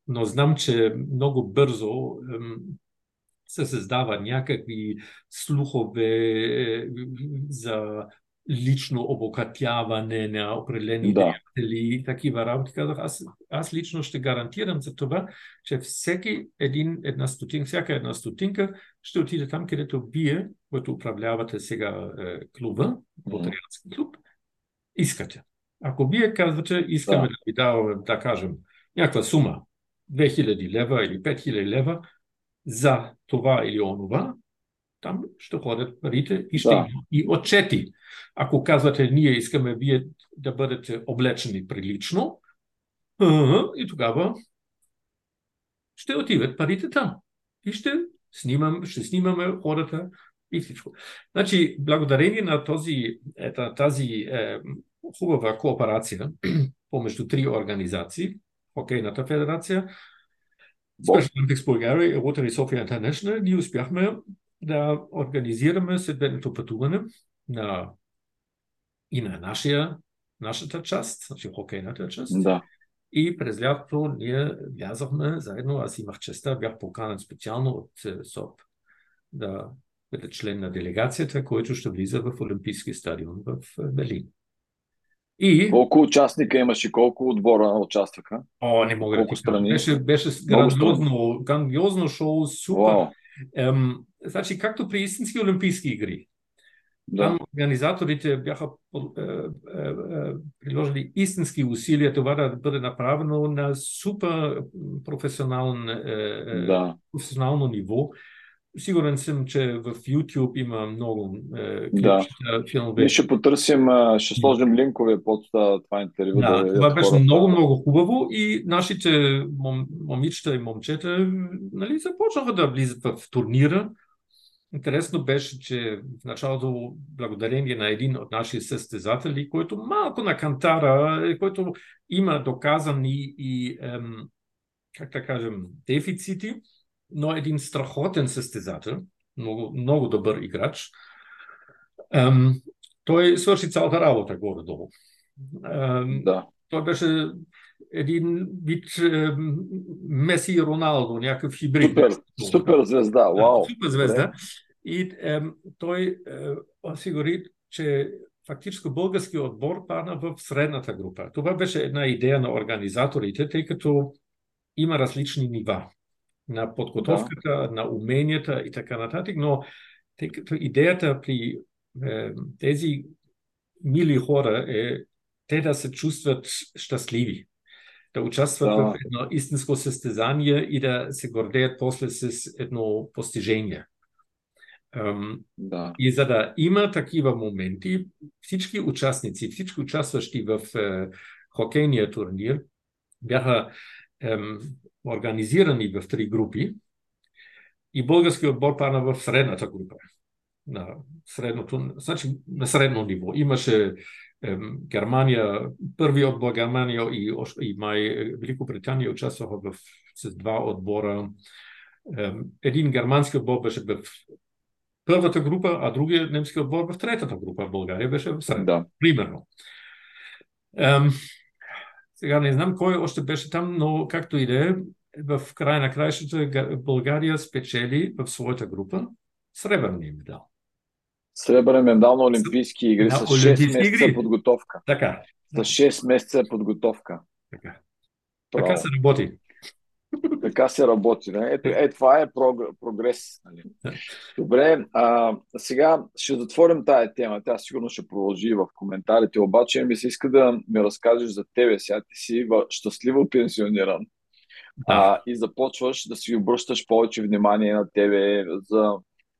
Но знам, че много бързо се създава някакви слухове е, за лично обогатяване на определени да. деятели и такива работи. Казах, аз, аз лично ще гарантирам за това, че всеки един, една стотинка, всяка една стотинка ще отиде там, където вие, които управлявате сега е, клуба, Ботариански клуб, искате. Ако вие казвате, искаме да, да ви даваме, да кажем, някаква сума, 2000 лева или 5000 лева за това или онова, там ще ходят парите и ще да. и отчети. Ако казвате, ние искаме вие да бъдете облечени прилично, и тогава ще отиват парите там. И ще, снимам, ще снимаме хората и всичко. Значи, благодарение на този, ета, тази е, хубава кооперация [CLEARS THROAT] помежду три организации, Хокейната федерация, Special Olympics Bulgaria и Rotary Sofia International, ние успяхме да организираме следването пътуване на, и на нашия, нашата част, значи хокейната част. Да. И през лятото ние влязахме заедно. Аз имах честа, бях поканен специално от е, СОП да бъде член на делегацията, който ще влиза в Олимпийски стадион в е, Белин. И... Колко участника имаше, колко отбора участваха? О, не мога колко да страни? Беше, беше грандиозно, грандиозно шоу, супер. Wow. Ем, значи, както при истински олимпийски игри. Да. Там организаторите бяха е, е, е, приложили истински усилия това да бъде направено на супер професионално, да. професионално ниво. Сигурен съм, че в YouTube има много клипчета, да. филмове. Ние ще потърсим, ще сложим линкове под това интервю. Да, да това беше хората. много, много хубаво и нашите мом, момичета и момчета нали, започнаха да влизат в турнира. Интересно беше, че в началото, благодарение на един от нашите състезатели, който малко на кантара, който има доказани и, ем, как да кажем, дефицити, но един страхотен състезател, много, много добър играч. Ем, той свърши цялата работа горе-долу. Ем, да. Той беше един вид е, Меси и Роналдо, някакъв хибрид. Супер, супер звезда, вау. Супер звезда. И е, той е, осигури, че фактически български отбор падна в средната група. Това беше една идея на организаторите, тъй като има различни нива на подготовката, да. на уменията и така нататък, но тъй като идеята при е, тези мили хора е те да се чувстват щастливи, да участват Да. в едно истинско състезание и да се гордеят после с едно постижение. Да. И за да има такива моменти, всички участници, всички участващи в е, хокейния турнир бяха ем, организирани в три групи и български отбор пана в средната група. На средното, значи на средно ниво. Имаше ем, Германия, първи отбор Германия и, и май е, Великобритания участваха в, с два отбора. Ем, един германски отбор беше в първата група, а другия немски отбор в третата група. България беше в средната. Да. Примерно. Ем, сега не знам кой още беше там, но както и да е, в края на краищата Га- България спечели в своята група сребърния медал. Сребърен медал на Олимпийски игри На с 6 Олимпийски месеца игри. подготовка. Така, С 6 месеца подготовка. така. Браво. Така се работи. Така се работи. Да? Ето, е, това е прог- прогрес. Нали? Добре, а, сега ще затворим тая тема. Тя сигурно ще продължи в коментарите, обаче ми се иска да ми разкажеш за тебе. Сега ти си щастливо пенсиониран а, и започваш да си обръщаш повече внимание на тебе. За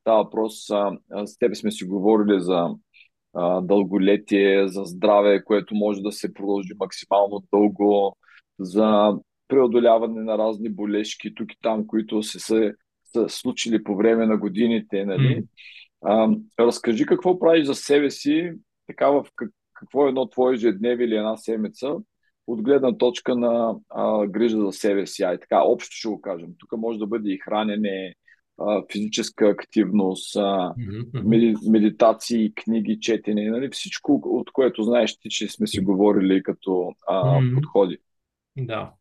това въпрос а, с тебе сме си говорили за а, дълголетие, за здраве, което може да се продължи максимално дълго, за преодоляване на разни болешки тук и там, които се са, са случили по време на годините. Нали? А, разкажи какво правиш за себе си, така в как, какво е едно твое ежедневие или една седмица, от гледна точка на а, грижа за себе си. Ай, така, общо ще го кажем. Тук може да бъде и хранене, а, физическа активност, а, меди, медитации, книги, четене, нали? всичко, от което знаеш ти, че сме си говорили като а, подходи. Да.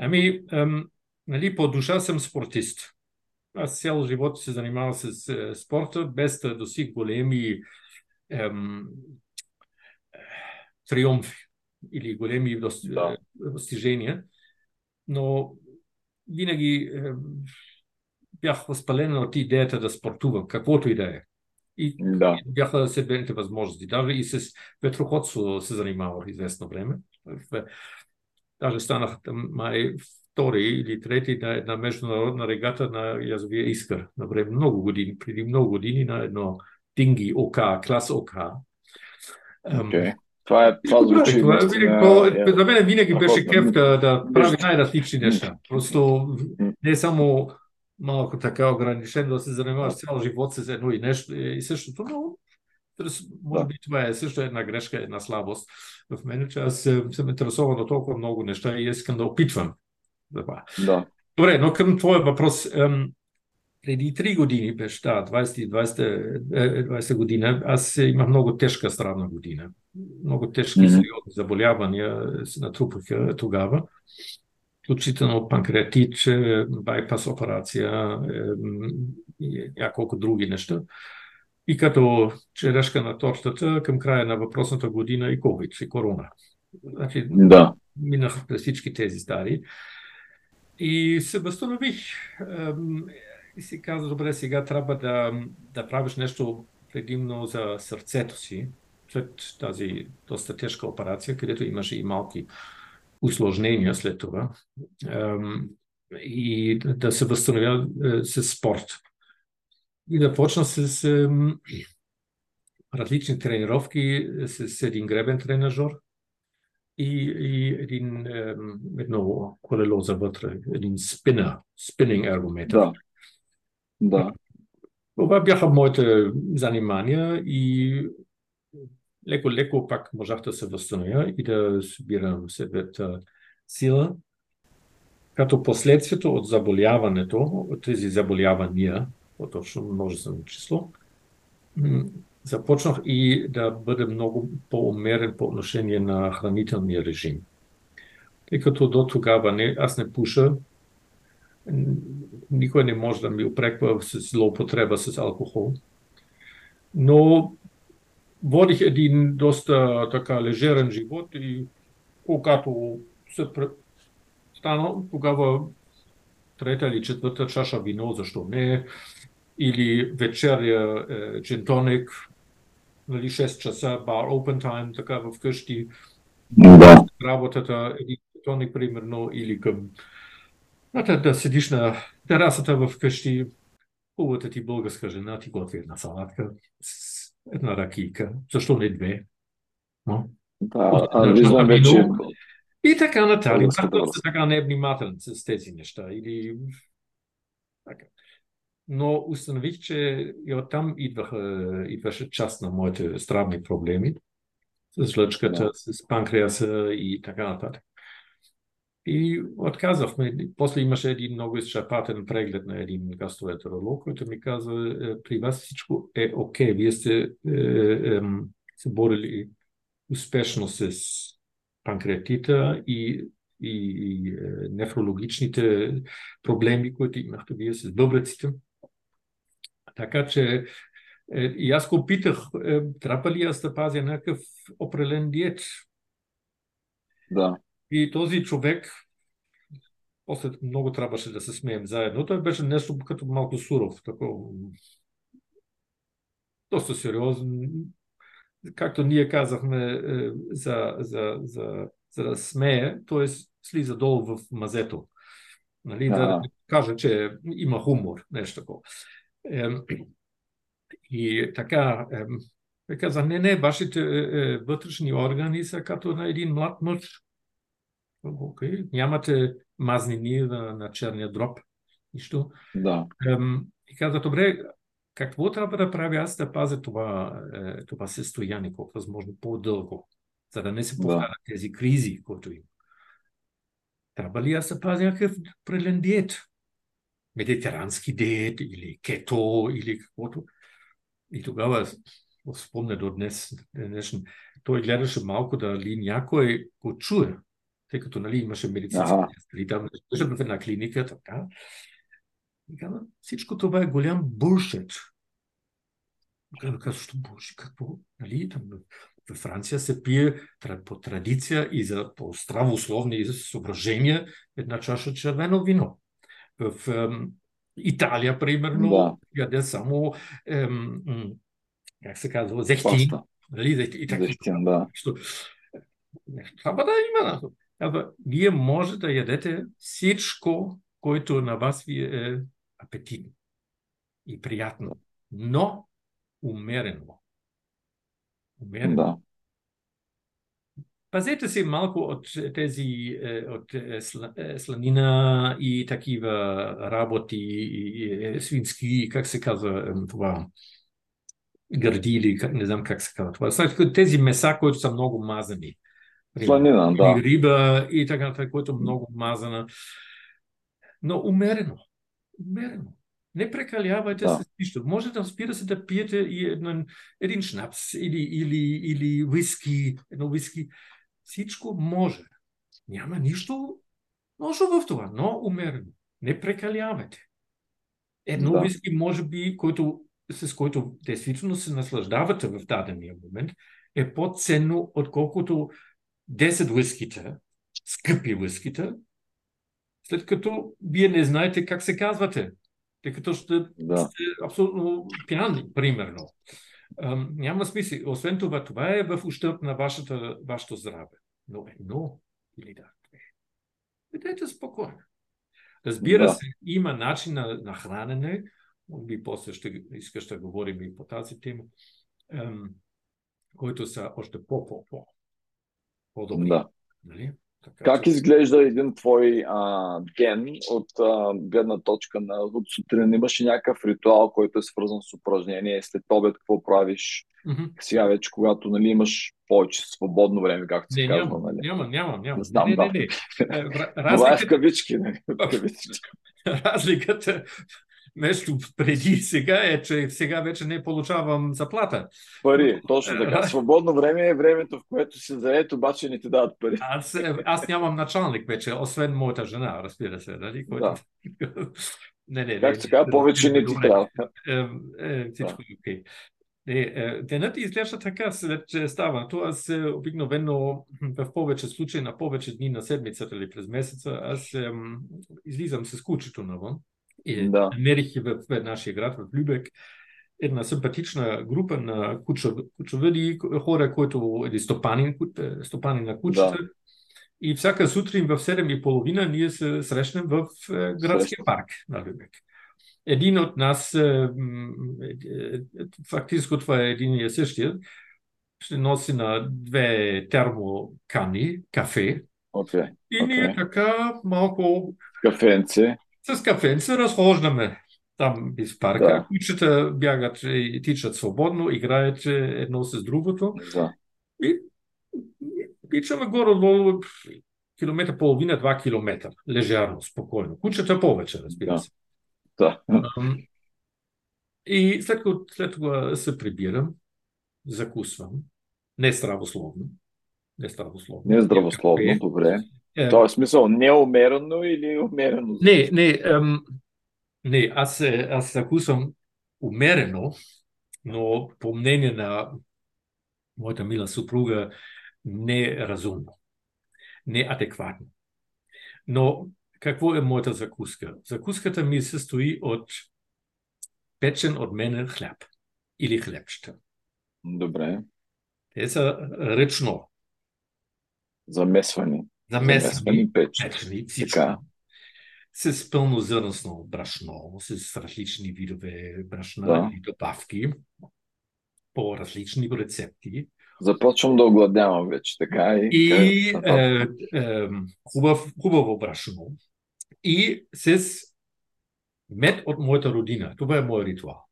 Ами, ем, нали, по душа съм спортист. Аз цял живот се занимавам с е, спорта, без да достиг големи ем, триумфи или големи дос- Да. е, достижения, но винаги ем, бях възпален от идеята да спортувам, каквото и да е. И Да, бяха седмите възможности. Даже и с ветроходство се занимавах известно време. В- Даже станах май втори или трети на една международна регата на язовия Искър. Време много години, преди много години на едно Динги ОК, клас ОК. Окей. Това, е, това Добре, звучи това е наистина, винаги, то, е, за мен винаги беше кеф да, да прави най-различни неща. Просто не само малко така ограничен да се занимаваш цял живот с едно и нещо и същото, но Тоест, може би това е също една грешка, една слабост в мен, че аз е, съм интересован от толкова много неща и искам да опитвам. Това. Да, Добре, но към твоя въпрос. преди три години, беше, да, 20, 20, е, 20 година, аз имах много тежка здравна година. Много тежки Мгм. сериозни заболявания се натрупаха тогава. Включително панкреатит, е, байпас операция ем, и няколко други неща. И като черешка на тортата, към края на въпросната година и COVID, и корона. Значи, да, минах през всички тези стари и се възстанових. И си казах, добре, сега трябва да, да правиш нещо предимно за сърцето си, след тази доста тежка операция, където имаше и малки усложнения след това. И да- да се възстановя е, с спорт. И да почна с различни тренировки, с един гребен тренажер и, и един, ем, едно колело за вътре, един спинър, спининг ергометър. да, да, Това бяха моите занимания и леко-леко пак можах да се възстановя и да събирам себета сила. Като последствието от заболяването, от тези заболявания, по-точно множествено число, започнах и да бъда много по-умерен по отношение на хранителния режим. Тъй като до тогава не, аз не пуша, никой не може да ми упреква с злоупотреба с алкохол. Но водих един доста така лежерен живот и когато се станал, тогава трета или четвърта чаша вино, защо не, или вечеря е, нали, 6 часа, бар open time, така вкъщи. Да. Работата, един тоник, примерно, или към да, да седиш на терасата вкъщи, хубавата ти българска жена ти готви една салатка една ракийка, защо не две? Но? Да, а виждам вече... И така нататък. Ако сте така невнимателен с тези неща. Или... Но установих, че и оттам идваха, идваше част на моите здравни проблеми. С жлъчката, да. с панкреаса и така нататък. И отказахме. После имаше един много изчерпателен преглед на един гастроентеролог, който ми каза, «Е, при вас всичко е окей. Okay. Вие сте е, е, се борили успешно с панкреатита и, и, и е, нефрологичните проблеми, които имахте вие с бъбреците. Така че е, и аз го питах, е, трябва ли аз да пазя някакъв определен диет? Да. И този човек, после много трябваше да се смеем заедно, той беше нещо като малко суров, такова, доста сериозен, както ние казахме е, за, за, за, за да смее, т.е. слиза долу в мазето. Нали, да, да каже, че има хумор, нещо такова. И така, е, каза, не, не, вашите е, вътрешни органи са като на един млад мъж. Okay. Нямате мазнини на, на черния дроб. Нищо. Да. И каза, добре, какво трябва да правя аз да пазя това, е, това състояние, колко възможно по-дълго, за да не се повтарят да. тези кризи, които има. Трябва ли аз да пазя някакъв определен диет? Медитерански диет или кето или каквото. И тогава спомня до днес, днешен, той гледаше малко дали някой го чуе тъй като нали, имаше медицински сестри, там в една клиника, така. И каза, всичко това е голям буршет. Каза, каза, що буршет? Какво? Нали, там, в Франция се пие по традиция и за по здравословни съображения една чаша червено вино. В Италия, примерно, да. яде само ем, как се казва, зехтин. Нали, и така. Зехтин, да. Това да има. Абе, вие може да ядете всичко, което на вас ви е апетитно и приятно, но умерено. Умерено. Да. Пазете се малко от тези е, от е, е, сланина и такива работи, и свински, как се казва това, гърди или не знам как се казва това. Тези меса, които са много мазани. Сланина, да. И риба и така нататък, което е много мазана. Но умерено. Умерено. Не прекалявайте да. с нищо. Може да спира се да пиете и един, един шнапс или, или, или виски, едно виски. Всичко може. Няма нищо лошо в това, но умерено. Не прекалявайте. Едно да. виски, може би, който, с който действително се наслаждавате в дадения момент, е по-ценно, отколкото 10 уискита, скъпи уискита, след като вие не знаете как се казвате, тъй като ще да. сте абсолютно пияни, примерно. Няма смисъл. Освен това, това е в ущърп на вашата, вашето здраве. Но едно или да, две. Бъдете спокойно. Разбира да. се, има начин на, на хранене, може би после ще искаш да говорим и по тази тема, които са още по-по-по по-добри. Да. Нали? Така, как че... изглежда един твой а, ден от а, гледна точка на от сутрин? Имаш ли някакъв ритуал, който е свързан с упражнение? След обед какво правиш? Mm-hmm. Сега вече, когато нали, имаш повече свободно време, както се казва. Няма, нали? няма, няма. няма. Не, знам, не, не, не, не. Разликата... Това е в кавички. Нали? [LAUGHS] Разликата нещо преди сега е, че сега вече не получавам заплата. Пари, точно така. Свободно време е времето, в което се заед, обаче не ти дават пари. Аз, аз нямам началник вече, освен моята жена, разбира се. Нали? Да. [LAUGHS] не, не, как така, повече не ти трябва. Е, е, всичко е окей. Е, денът изглежда така след ставането. Аз обикновено в повече случаи, на повече дни на седмицата или през месеца, аз излизам с кучето навън и да. намерих в, нашия град, в Любек, една симпатична група на куча, кучовиди, хора, които или стопани, стопани на кучета. Да. И всяка сутрин в 7.30 ние се срещнем в градския парк на Любек. Един от нас, фактически това е един и същия, ще носи на две термокани кафе. Okay. И ние okay. така малко... Кафенце. С кафенце разхождаме там из парка. Да. Кучета бягат и тичат свободно, играят едно с другото. Да. И тичаме горе-долу километър, половина, два километра. Лежарно, спокойно. Кучета повече, разбира се. Да. И след, след това се прибирам, закусвам. Не здравословно. Не здравословно. Не здравословно, добре. Е, е смисъл неумерено или умерено? Не, не. Ем, не, аз, аз закусвам умерено, но по мнение на моята мила съпруга неразумно, неадекватно. Но какво е моята закуска? Закуската ми се стои от печен от мене хляб или хлебчета. Добре. Те са ръчно. Замесвани. Замесвани, Замесвани печени, всичко. С пълнозърнсно брашно, с различни видове брашна да. и добавки, по различни рецепти. Започвам да огладявам вече, така и... И е, е, хубав, хубаво брашно. И с мед от моята родина. Това е моят ритуал.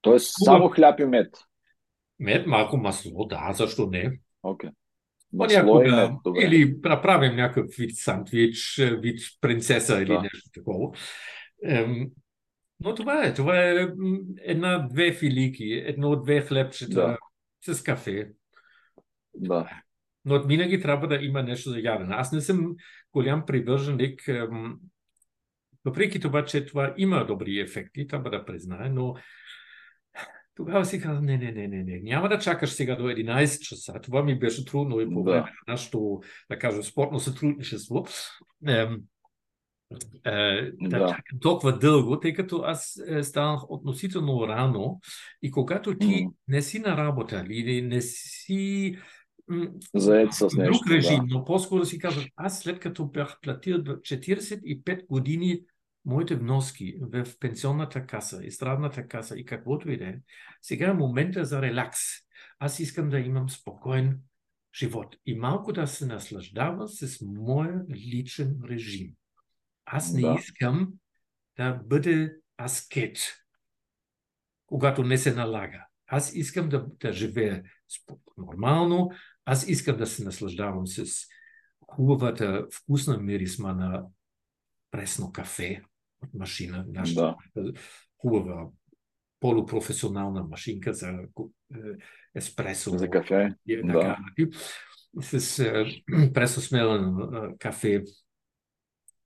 Тоест само хляб и мед. Мед, малко масло, да, защо не? Okay. Мед, добре. Или направим някакъв вид сандвич, вид принцеса или да. нещо такова. Ем, но това е. Това е една-две филики, едно-две хлебчета да. с кафе. Да. Но винаги трябва да има нещо за ядене. Аз не съм голям привърженик, въпреки това, че това има добри ефекти, трябва да признае, но тогава си казвам, не, не, не, не, не, няма да чакаш сега до 11 часа. Това ми беше трудно и по време да. на нашето, да кажем, спортно сътрудничество. Е, е, да, да чакам толкова дълго, тъй като аз е, станах относително рано и когато ти mm. не си на работа или не си заед с нещо. Друг режим, да. но по-скоро си казвам, аз след като бях платил 45 години моите вноски в пенсионната каса и здравната каса и каквото и да е, сега е момента за релакс. Аз искам да имам спокоен живот и малко да се наслаждавам с моя личен режим. Аз не да. искам да бъде аскет, когато не се налага. Аз искам да, да живея нормално, аз искам да се наслаждавам с хубавата вкусна мирисма на пресно кафе нашата да. хубава полупрофесионална машинка за е, еспресо. За кафе. И, да. С е, [CLEARS THROAT] пресо смелен е, кафе.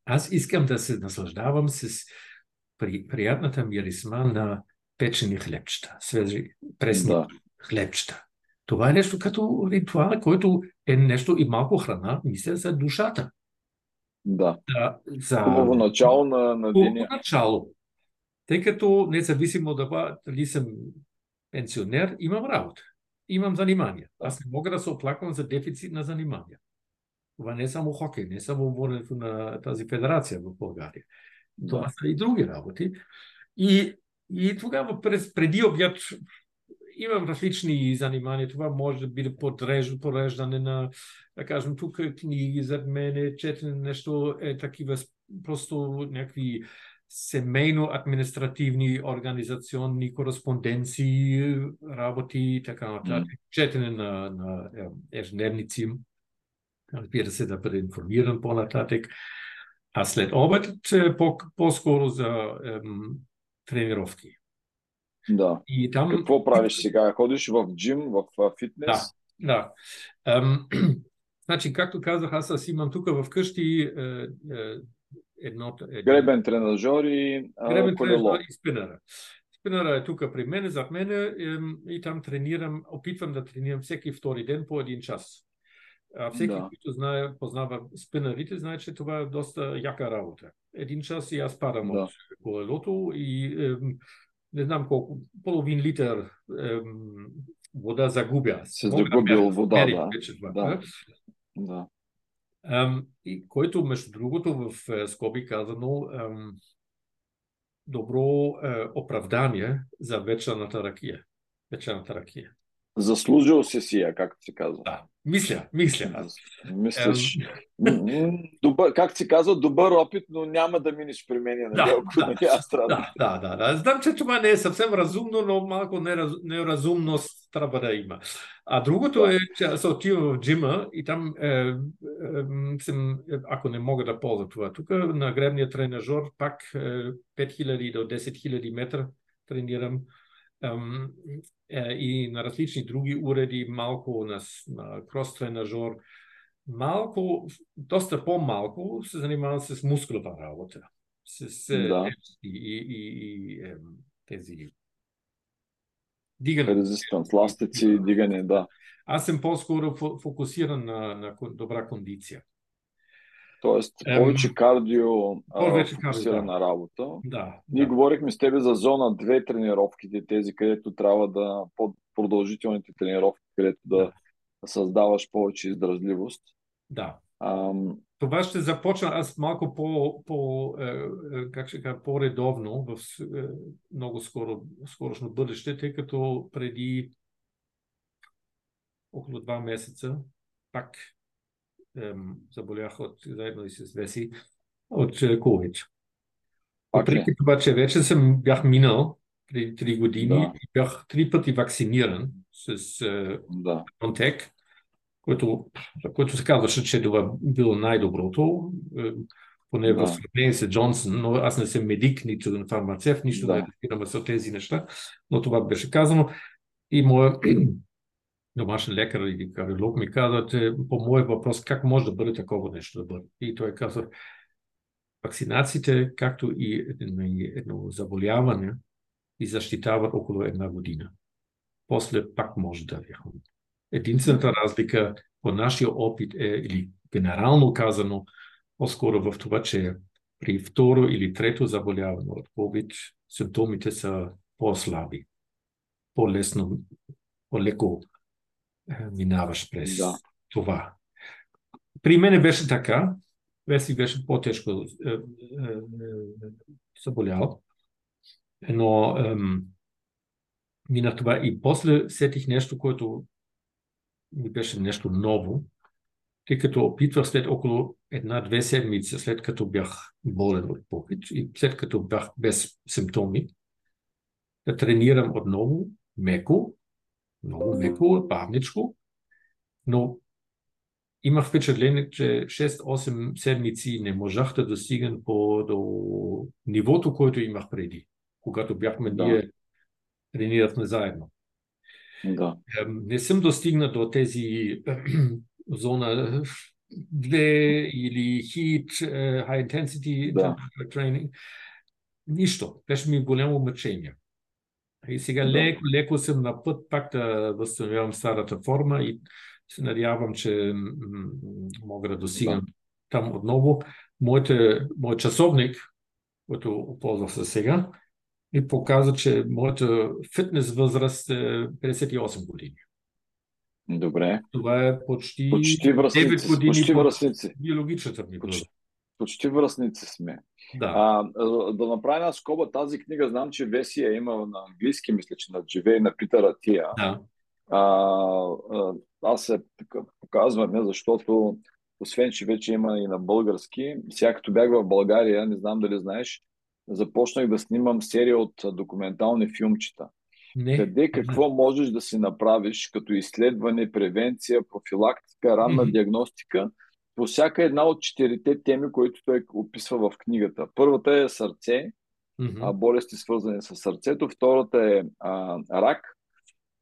Аз искам да се наслаждавам с при, приятната мирисма на печени хлебчета, свежи пресни да. хлебчета. Това е нещо като ритуал, който е нещо и малко храна, мисля, за душата. Да. да за... Хубаво начало на, на деня. Хубаво начало. Тъй като, независимо от това дали съм пенсионер, имам работа. Имам занимания. Аз не мога да се оплаквам за дефицит на занимания. Това не е само хокей, не е само воденето на тази федерация в България. Това да. са и други работи. И, и тогава през, преди обяд имам различни занимания. Това може да бъде подреждане, пореждане на, да кажем, тук книги зад мене, четене нещо, е такива просто някакви семейно-административни, организационни кореспонденции, работи и така нататък. Mm. Четене на, на ежедневници. Разбира се, да бъде информиран по-нататък. А след обед е по- по-скоро за ем, тренировки. Да. И там... Какво правиш сега? Ходиш в джим, в фитнес? Да, да. Ам, [CLEARS THROAT] значи, както казах, аз, аз имам тук в къщи е, е, едно... Едно... Гребен тренажер и Гребен тренажер и спинъра. Спинъра е тук при мен, зад мен е, и там тренирам, опитвам да тренирам всеки втори ден по един час. А всеки, да. който знае, познава спинарите, знае, че това е доста яка работа. Един час и аз падам да. от колелото и е, не знам колко, половин литър ем, вода загубя. Се загубил вода, да. Вече това, да. да. Ем, и който, между другото, в е, скоби казано, ем, добро е, оправдание за вечерната ракия. Вечерната ракия. Заслужил си си я, както се казва. Да, мисля, мисля. Мислиш. Добър, как се казва, добър опит, но няма да минеш при мен, нали, да, ако да, не аз да, да, да, да. Знам, че това не е съвсем разумно, но малко нераз, неразумност трябва да има. А другото е, че аз отивам в джима и там е, е, съм, ако не мога да ползва това, тук на гребния тренажор пак е, 5000 до 10 000 метра тренирам и на различни други уреди, малко на, на крос-тренажор, малко, доста по-малко се занимавам с мускулова работа. С е, да. и, и, и, е, тези дигане. Резистанс, ластици, дигане, да. Аз съм по-скоро фокусиран на, на добра кондиция. Тоест, повече кардио, повече фокусирана да. работа. Да, Ние да. говорихме с тебе за зона 2 тренировките, тези, където трябва да, по-продължителните тренировки, където да, да създаваш повече издръжливост. Да. Ам... Това ще започна аз малко по, по е, е как ще кажа, по-редовно в е, много скоро, скорошно бъдеще, тъй като преди около два месеца пак заболях от, заедно и с Веси от COVID. Въпреки това, че вече съм бях минал преди три години да. и бях три пъти вакциниран с да. Контек, което, което се казваше, че това било най-доброто, поне да. в сравнение с Джонсън, но аз не съм медик, нито фармацевт, нищо да, да не с тези неща, но това беше казано. И моя домашен лекар или кардиолог ми каза, че по мой въпрос как може да бъде такова нещо да бъде. И той каза, вакцинациите, както и едно заболяване, и защитават около една година. После пак може да е. Единствената разлика по нашия опит е, или генерално казано, по-скоро в това, че при второ или трето заболяване от COVID симптомите са по-слаби, по-лесно, по-леко минаваш през да. това. При мене беше така. Веси беше по-тежко е, е, заболял. Но мина това и после сетих нещо, което ми беше нещо ново, тъй като опитвах след около една-две седмици, след като бях болен от пович и след като бях без симптоми, да тренирам отново меко, много леко, бавничко, но имах впечатление, че 6-8 седмици не можах да достигам по до нивото, което имах преди, когато бяхме да. ние тренирахме заедно. Да. Не съм достигнал до тези [CLEARS THROAT] зона 2 или хит, high intensity да. training. Нищо. Беше ми голямо мъчение. И сега леко, леко съм на път пак да възстановявам старата форма и се надявам, че мога да достигам да. там отново. Моите, моят часовник, който ползвах се сега, ми показва, че моята фитнес възраст е 58 години. Добре. Това е почти, почти 9 години почти връзници. биологичната ми почти, почти връзници сме. Да. А, да направя една скоба, тази книга знам, че Веси е имал на английски, мисля, че на Дживей на Питъра Тия. Да. А, а, аз се показваме, защото освен, че вече има и на български, сега като бях в България, не знам дали знаеш, започнах да снимам серия от документални филмчета. Не. Къде какво можеш да си направиш като изследване, превенция, профилактика, ранна mm-hmm. диагностика по всяка една от четирите теми, които той описва в книгата. Първата е сърце, mm-hmm. а, болести свързани с сърцето. Втората е а, рак.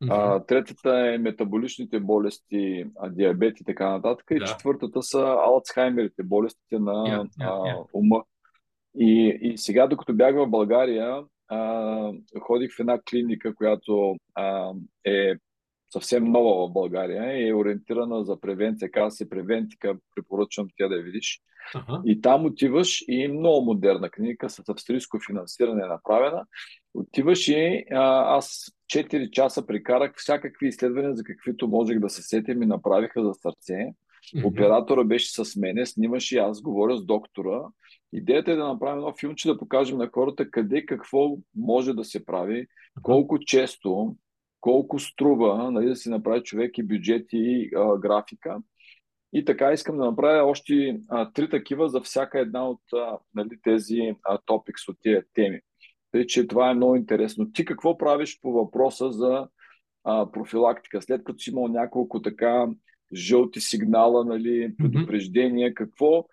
Mm-hmm. А, третата е метаболичните болести, а, диабет и така нататък. И четвъртата са алцхаймерите, болестите на yeah, yeah, yeah. А, ума. И, и сега, докато бях в България, а, ходих в една клиника, която а, е съвсем нова в България и е ориентирана за превенция. Казва се превентика, препоръчвам тя да я видиш. Ага. И там отиваш и много модерна клиника с австрийско финансиране е направена. Отиваш и а, аз 4 часа прикарах всякакви изследвания, за каквито можех да се сетя, ми направиха за сърце. Mm-hmm. Оператора беше с мене, снимаше и аз говоря с доктора. Идеята е да направим едно филмче, да покажем на хората къде какво може да се прави, колко често, колко струва нали, да си направи човек и бюджет и а, графика. И така искам да направя още а, три такива за всяка една от а, нали, тези а, топикс от тези теми. Тъй, че това е много интересно. Ти какво правиш по въпроса за а, профилактика? След като си имал няколко така жълти сигнала, нали, предупреждения, какво,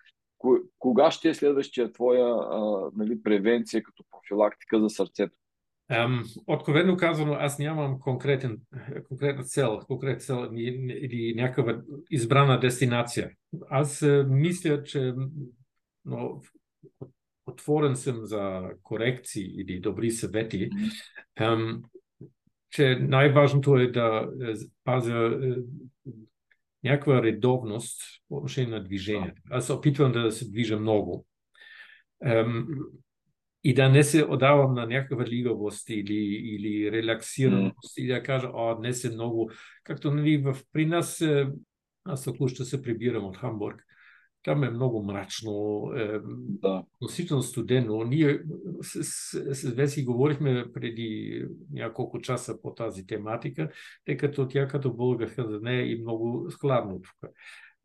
кога ще е следващия твоя а, нали, превенция като профилактика за сърцето? Um, откровенно казано, аз нямам конкретен, конкретна цел, конкретна цел или някаква избрана дестинация. Аз uh, мисля, че но, отворен съм за корекции или добри съвети, um, че най-важното е да е, пазя uh, някаква редовност по отношение на движението. Аз опитвам да се движа много. Um, и да не се отдавам на някаква лигавост или, или релаксираност, mm. и да кажа, о, днес е много. Както нали, в, при нас, е, аз току-що се прибирам от Хамбург, там е много мрачно, е, да. носително студено. Ние с, с, с Веси говорихме преди няколко часа по тази тематика, тъй като тя като българка за нея и много хладно тук.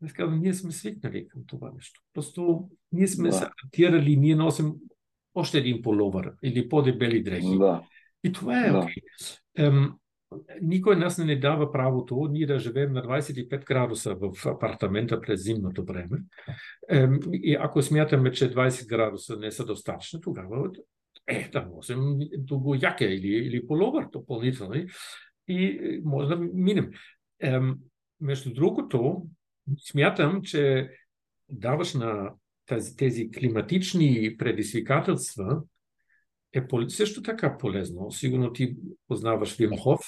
Аз казвам, ние сме свикнали към това нещо. Просто ние сме да. се адаптирали, ние носим още един половър или по-дебели дрехи. Да. И това е да. Okay. никой нас не дава правото ние да живеем на 25 градуса в апартамента през зимното време. Ем, и ако смятаме, че 20 градуса не са достатъчни, тогава е, да носим друго яке или, или половър допълнително и може да минем. Ем, между другото, смятам, че даваш на тези, тези климатични предизвикателства е също така полезно. Сигурно ти познаваш Вимхов.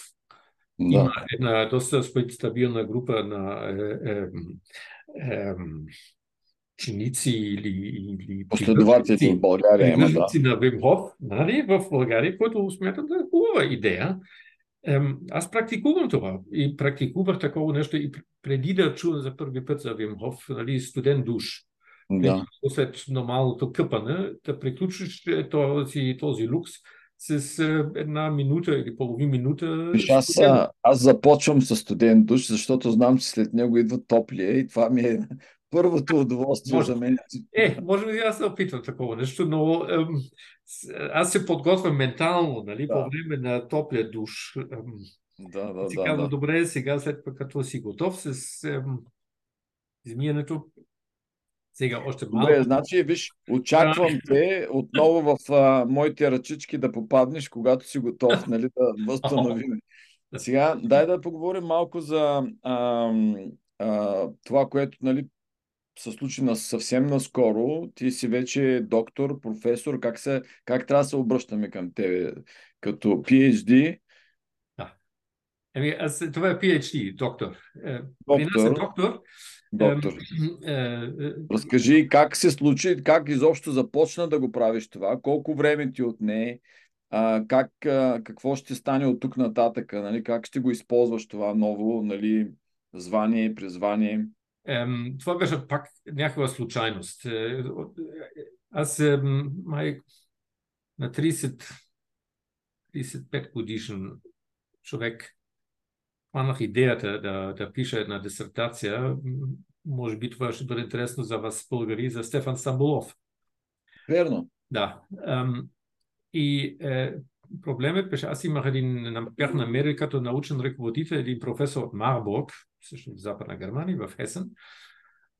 Да. Има една доста стабилна група на е, е, е, чиници или, или последователи в България има, да. на Вимхов, нали, в България, който смятам да е хубава идея. Ем, аз практикувам това и практикувах такова нещо и преди да чувам за първи път за Вимхов, нали, студент душ. Да. След нормалното къпане, да приключиш този, този лукс с една минута или половин минута. Виж, аз, аз започвам с студент душ, защото знам, че след него идва топлия и това ми е [LAUGHS] първото удоволствие може, за мен. Е, може би аз се опитвам такова нещо, но ем, аз се подготвям ментално, нали, да. по време на топлия душ. Ем, да, да, си да, казва, да. добре, сега след като си готов с ем, измиянето, сега още малко. Добре, значи, виж, очаквам те отново в а, моите ръчички да попаднеш, когато си готов, нали, да възстановим. [LAUGHS] Сега, дай да поговорим малко за а, а, това, което нали, се случи на, съвсем наскоро. Ти си вече доктор, професор. Как, се, как трябва да се обръщаме към тебе? Като PhD? Да. Еми, аз, това е PhD, доктор. Е, доктор. При нас е доктор доктор. Е, е, Разкажи как се случи, как изобщо започна да го правиш това, колко време ти отне, а, как, а, какво ще стане от тук нататък, нали, как ще го използваш това ново нали, звание, призвание. Ем, това беше пак някаква случайност. Е, аз май на 30 35 годишен човек хванах идеята да, да пиша една дисертация. Може би това ще бъде интересно за вас, българи, за Стефан Стамбулов. Верно. Да. И е, проблемът беше, аз имах един, бях намерил като научен ръководител един професор от Марбург, също в Западна Германия, в Хесен,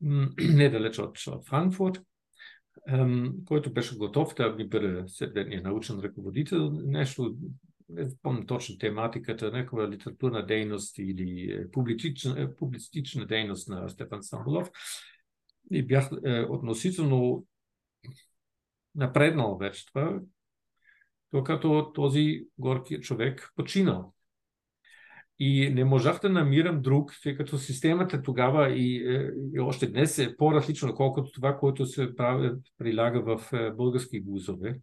[CLEARS THROAT] недалеч от, от Франкфурт, който беше готов да ми бъде следния научен ръководител. Нещо не помня точно тематиката, някаква литературна дейност или е, публичична, е, публицистична дейност на Стефан Стамбулов. И бях е, относително напреднал вече това, докато този горки човек починал. И не можах да намирам друг, тъй като системата тогава и, и още днес е по-различно, колкото това, което се прави, прилага в български вузове.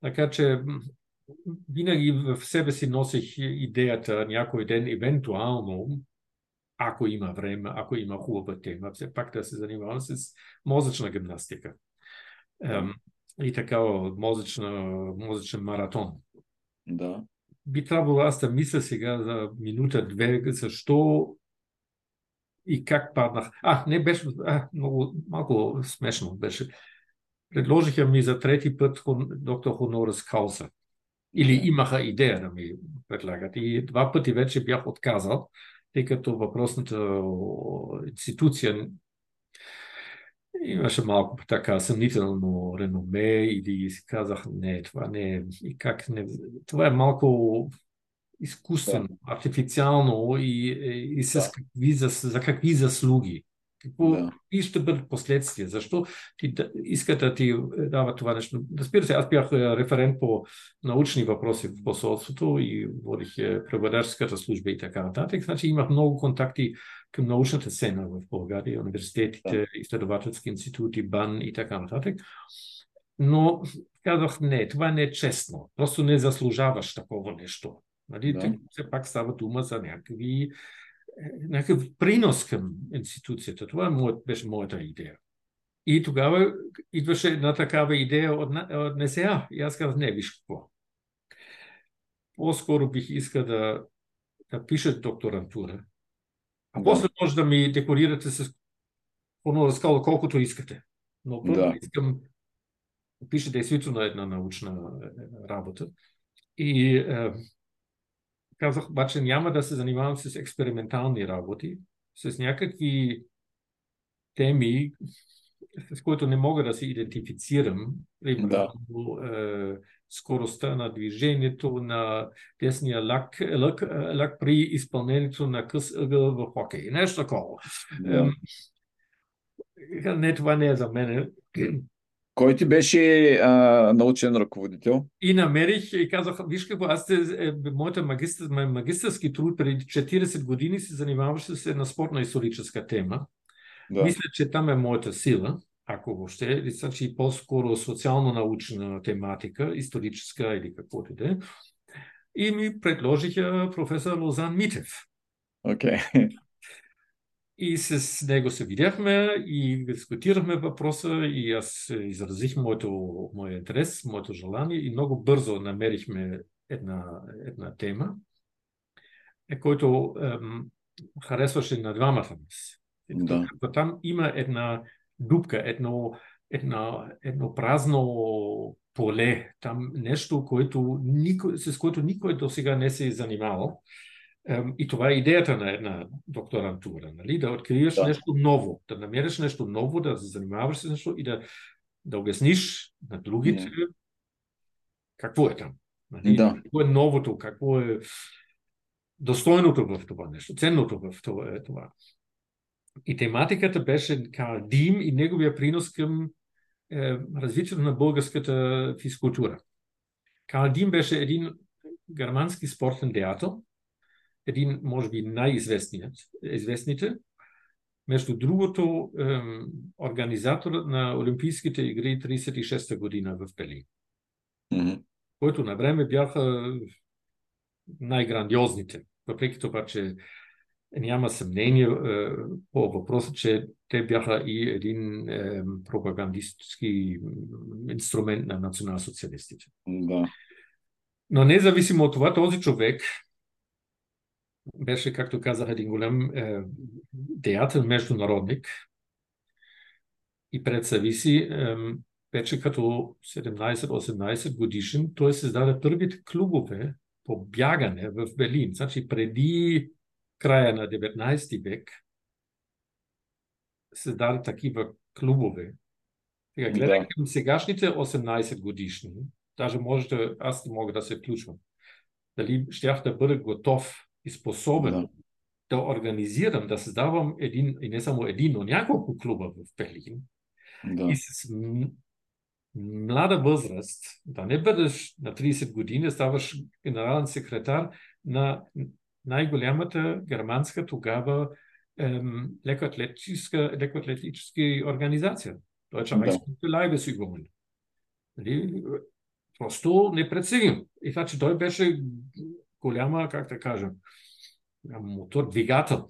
Така че винаги в себе си носих идеята някой ден, евентуално, ако има време, ако има хубава тема, все пак да се занимавам с мозъчна гимнастика. Да. И такава мозъчна, мозъчен маратон. Да. Би трябвало аз да мисля сега за минута-две, защо и как паднах. А, не беше, а, много, малко смешно беше. Предложиха ми за трети път доктор Хонорес Кауса. Или имаха идея да ми предлагат. И два пъти вече бях отказал, тъй като въпросната институция имаше малко така съмнително реноме и си казах, не, това не е, и как не, това е малко изкуствено, да. артифициално и, и с да. какви, за, за какви заслуги. Какво да. и ще бъдат последствия? Защо ти да, иска да ти дава това нещо? Разбира се, аз бях референт по научни въпроси в посолството и водих преводаческата служба и така нататък. Значи имах много контакти към научната сцена в България, университетите, да. изследователски институти, БАН и така нататък. Но казах, не, това не е честно. Просто не заслужаваш такова нещо. Нали? Да. Все пак става дума за някакви някакъв принос към институцията. Това беше моята идея. И тогава идваше една такава идея от, от НСА. И аз казах, не, виж какво. По-скоро бих искал да, да пиша докторантура. А да. после може да ми декорирате с скала колкото искате. Но първо да. искам да пиша действително една научна е, работа. И е, казах, обаче няма да се занимавам с експериментални работи, с някакви теми, с които не мога да се идентифицирам. Примерно, да. е, скоростта на движението на десния лак, лак, лак при изпълнението на къс ъгъл в хокей. Нещо такова. Да. Е, не, това не е за мен. Кой ти беше а, научен ръководител? И намерих и казах, виж какво, аз е, моята магистър, магистърски труд преди 40 години се занимаваше с една спортна историческа тема. Да. Мисля, че там е моята сила, ако въобще, значи по-скоро социално-научна тематика, историческа или каквото и да е. И ми предложиха професор Лозан Митев. Okay. И с него се видяхме и дискутирахме въпроса и аз изразих моето, моят интерес, моето желание и много бързо намерихме една, една тема, е, който ем, харесваше на двамата нас. Да. Там има една дупка, едно, едно, едно празно поле, там нещо, което никой, с което никой до сега не се е занимавал. И това е идеята на една докторантура, нали? да откриеш да. нещо ново, да намериш нещо ново, да се занимаваш с нещо и да, да обясниш на другите Не. какво е там. Нали? Да. Какво е новото, какво е достойното в това нещо, ценното в това. Е това. И тематиката беше Карл Дим и неговия принос към е, развитието на българската физкултура. Карл Дим беше един германски спортен деятел, един, може би, най-известните. Между другото, ем, организатор на Олимпийските игри 36-та година в Пелин, mm-hmm. които на време бяха най-грандиозните. Въпреки това, че няма съмнение е, по въпроса, че те бяха и един е, пропагандистски инструмент на национал-социалистите. Да. Но независимо от това, този човек беше, както казах, един голям е, деятел, международник и пред себе си е, вече като 17-18 годишен той създаде първите клубове по бягане в Берлин. Значи преди края на 19 век създаде такива клубове. Сега, гледай да. към сегашните 18 годишни, даже може да, аз не мога да се включвам. Дали щях да бъда готов да. да организирам, да създавам един, и не само един, но няколко клуба в Берлин. Да. И с млада възраст, да не бъдеш на 30 години, ставаш генерален секретар на най-голямата германска тогава лекоатлетическа, лекоатлетическа организация. Deutscher да. Reichsbund Leibesübungen. Нали? Просто непредсигим. И това, че той беше голяма, как да кажем, мотор, двигател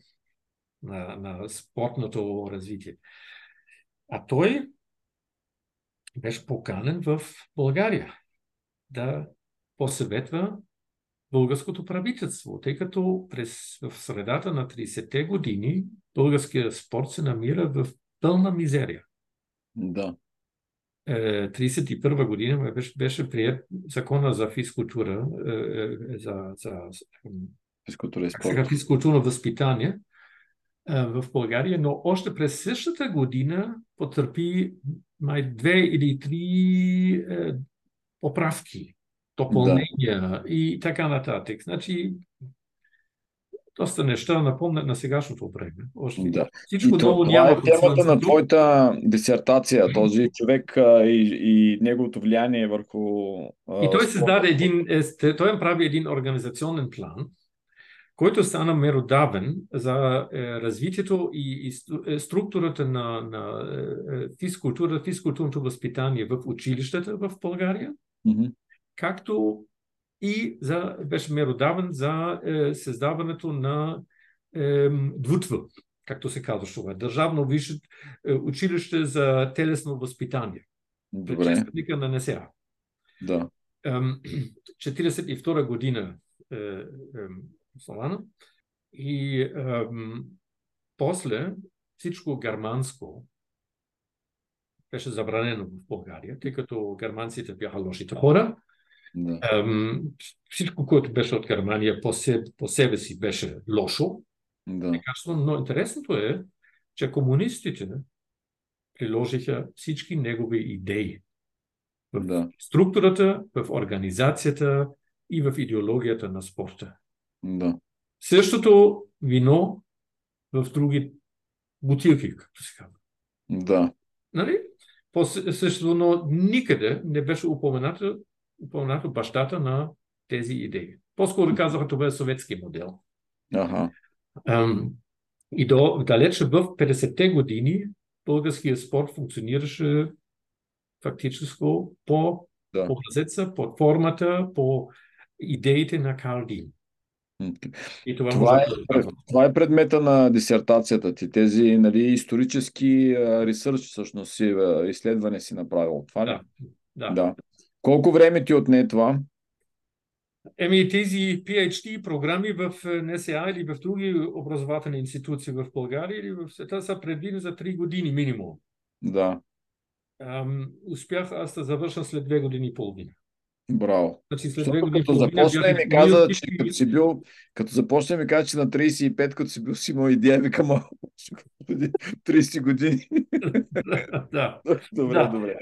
на, на спортното развитие. А той беше поканен в България да посъветва българското правителство, тъй като през, в средата на 30-те години българския спорт се намира в пълна мизерия. Да. 31 е, година беше, беше прият закона за физкултура, е, е, за, за физкултура и спорт. физкултурно възпитание в България, но още през същата година потърпи май две или три поправки допълнения да. и така нататък. Значи, доста неща напомнят на сегашното време. Още да. Всичко и това няма е темата на твоята дисертация, този човек а, и, и неговото влияние върху... А, и той създаде един, е, той прави един организационен план, който стана меродавен за е, развитието и, и е, структурата на, на е, физкултура, физкултурното възпитание в училищата в България. Mm-hmm както и за, беше меродавен за е, създаването на е, двутва, както се казва Държавно висше е, училище за телесно възпитание. Добре. на НСА. Да. 42 [CLEARS THROAT] година е, е, Солана. И е, после всичко германско беше забранено в България, тъй като германците бяха лошите хора да. Ам, всичко, което беше от Германия по себе, по себе си беше лошо. Да. Но интересното е, че комунистите приложиха всички негови идеи в да. структурата, в организацията и в идеологията на спорта. Да. Същото вино в други бутилки, както се казва. Да. Нали? По същото, но никъде не беше упоменато упоменаха бащата на тези идеи. По-скоро казаха, това е съветски модел. Ага. Ам, и до, далече в 50-те години българският спорт функционираше фактически по да. образеца, по формата, по идеите на Карл Дин. И това, това, е, да това е предмета на дисертацията ти. Тези нали, исторически ресърч, всъщност, си, изследване си направил. Това ли? Да. да. Колко време ти отне това? Еми, тези PhD програми в е, НСА или в други образователни институции в България или в света са предвидени за 3 години минимум. Да. Ам, успях аз да завърша след 2 години и половина. Браво. Значи след години като започне ми каза, че като си бил, като започне ми каза, че на 35, като си бил си имал идея, вика, ма, 30 години. [LAUGHS] да. [LAUGHS] Добре, да. добре.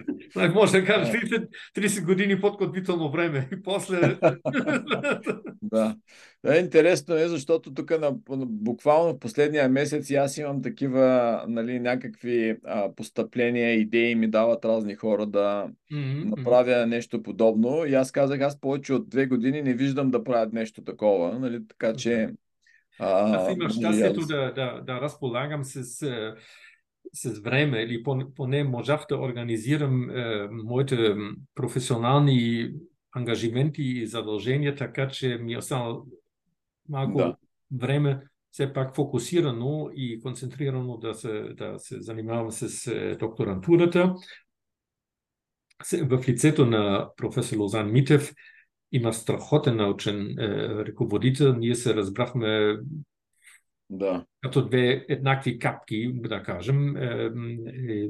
Може да кажа 30, 30 години подготвително време и после... [LAUGHS] да. Е, интересно е, защото тук на, буквално в последния месец аз имам такива нали, някакви а, постъпления, идеи ми дават разни хора да mm-hmm. направя нещо подобно. И аз казах, аз повече от две години не виждам да правят нещо такова. Нали, така че. А, аз имам щастието да, да, да разполагам с, с време или поне можах да организирам е, моите професионални ангажименти и задължения, така че ми е останало малко да. време все пак фокусирано и концентрирано да се, да се занимавам с е, докторантурата. В лицето на професор Лозан Митев има страхотен научен е, ръководител. Ние се разбрахме да. като две еднакви капки, да кажем. Е, е,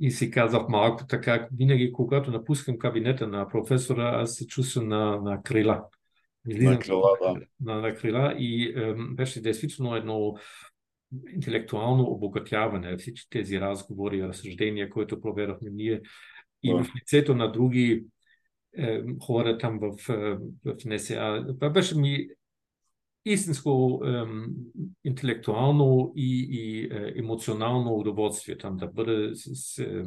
и си казах малко така, винаги когато напускам кабинета на професора, аз се чувствам на, на крила. Излизам на крила, да. На, на крила и е, беше действително едно интелектуално обогатяване. Всички тези разговори, разсъждения, които проведохме ние и в лицето на други е, хора там в, е, в НСА. Това беше ми истинско е, интелектуално и, и е, емоционално удоволствие там да бъде с, с е,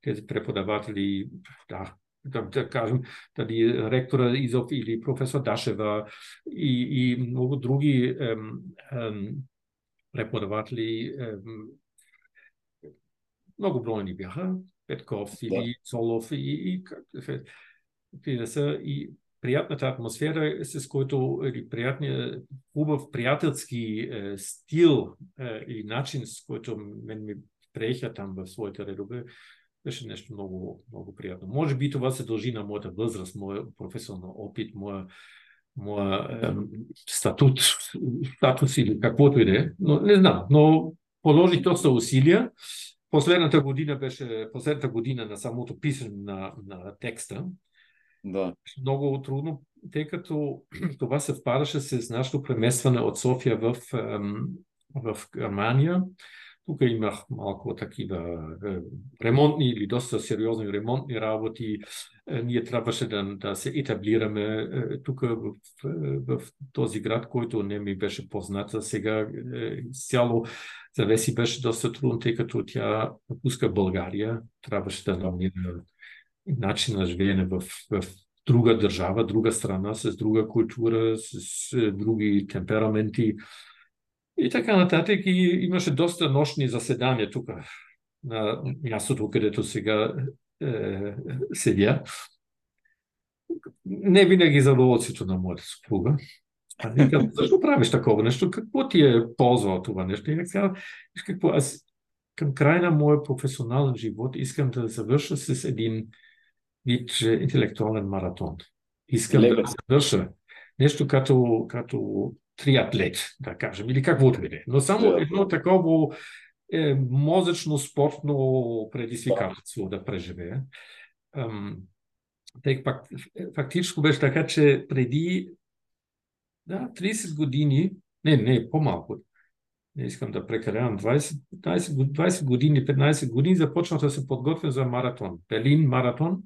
тези преподаватели. Да, да кажем, дали ректора Изов или професор Дашева и, и много други ем, ем, преподаватели, ем, много бройни бяха, Петков да. или Солов и, и, и, са, и приятната атмосфера, с който или приятния, хубав приятелски е, стил е, или начин, с който мен ми приеха там в своите редове, беше нещо много, много приятно. Може би това се дължи на моята възраст, моя професионален опит, моя, моя е, статут, статус или каквото и да е. Но не знам, но положих доста усилия. Последната година беше последната година на самото писане на, на текста. Да. Много трудно, тъй като [CLEARS THROAT] това съвпадаше с нашето преместване от София в, в Германия. Тук имах малко такива е, ремонтни или доста сериозни ремонтни работи. Е, ние трябваше да, да се етаблираме е, тук в, в, този град, който не ми беше познат. Сега цяло за Веси беше доста трудно, тъй като тя напуска България. Трябваше да намира начин на живеене в, в друга държава, друга страна, с друга култура, с други темпераменти. И така нататък. И имаше доста нощни заседания тук, на мястото, където сега е, седя. Не винаги задоволствието на моята съпруга. А вика, защо правиш такова нещо? Какво ти е ползва от това нещо? И каза, какво, аз към края на моя професионален живот искам да завърша с един вид интелектуален маратон. Искам Лего. да завърша нещо като, като триатлет, да кажем, или каквото и да е. Но само yeah. едно такова е, мозъчно спортно предизвикателство да преживея. тъй пак, фактически беше така, че преди да, 30 години, не, не, по-малко, не искам да прекалявам, 20, 20, 20 години, 15 години започнах да се подготвя за маратон. Белин маратон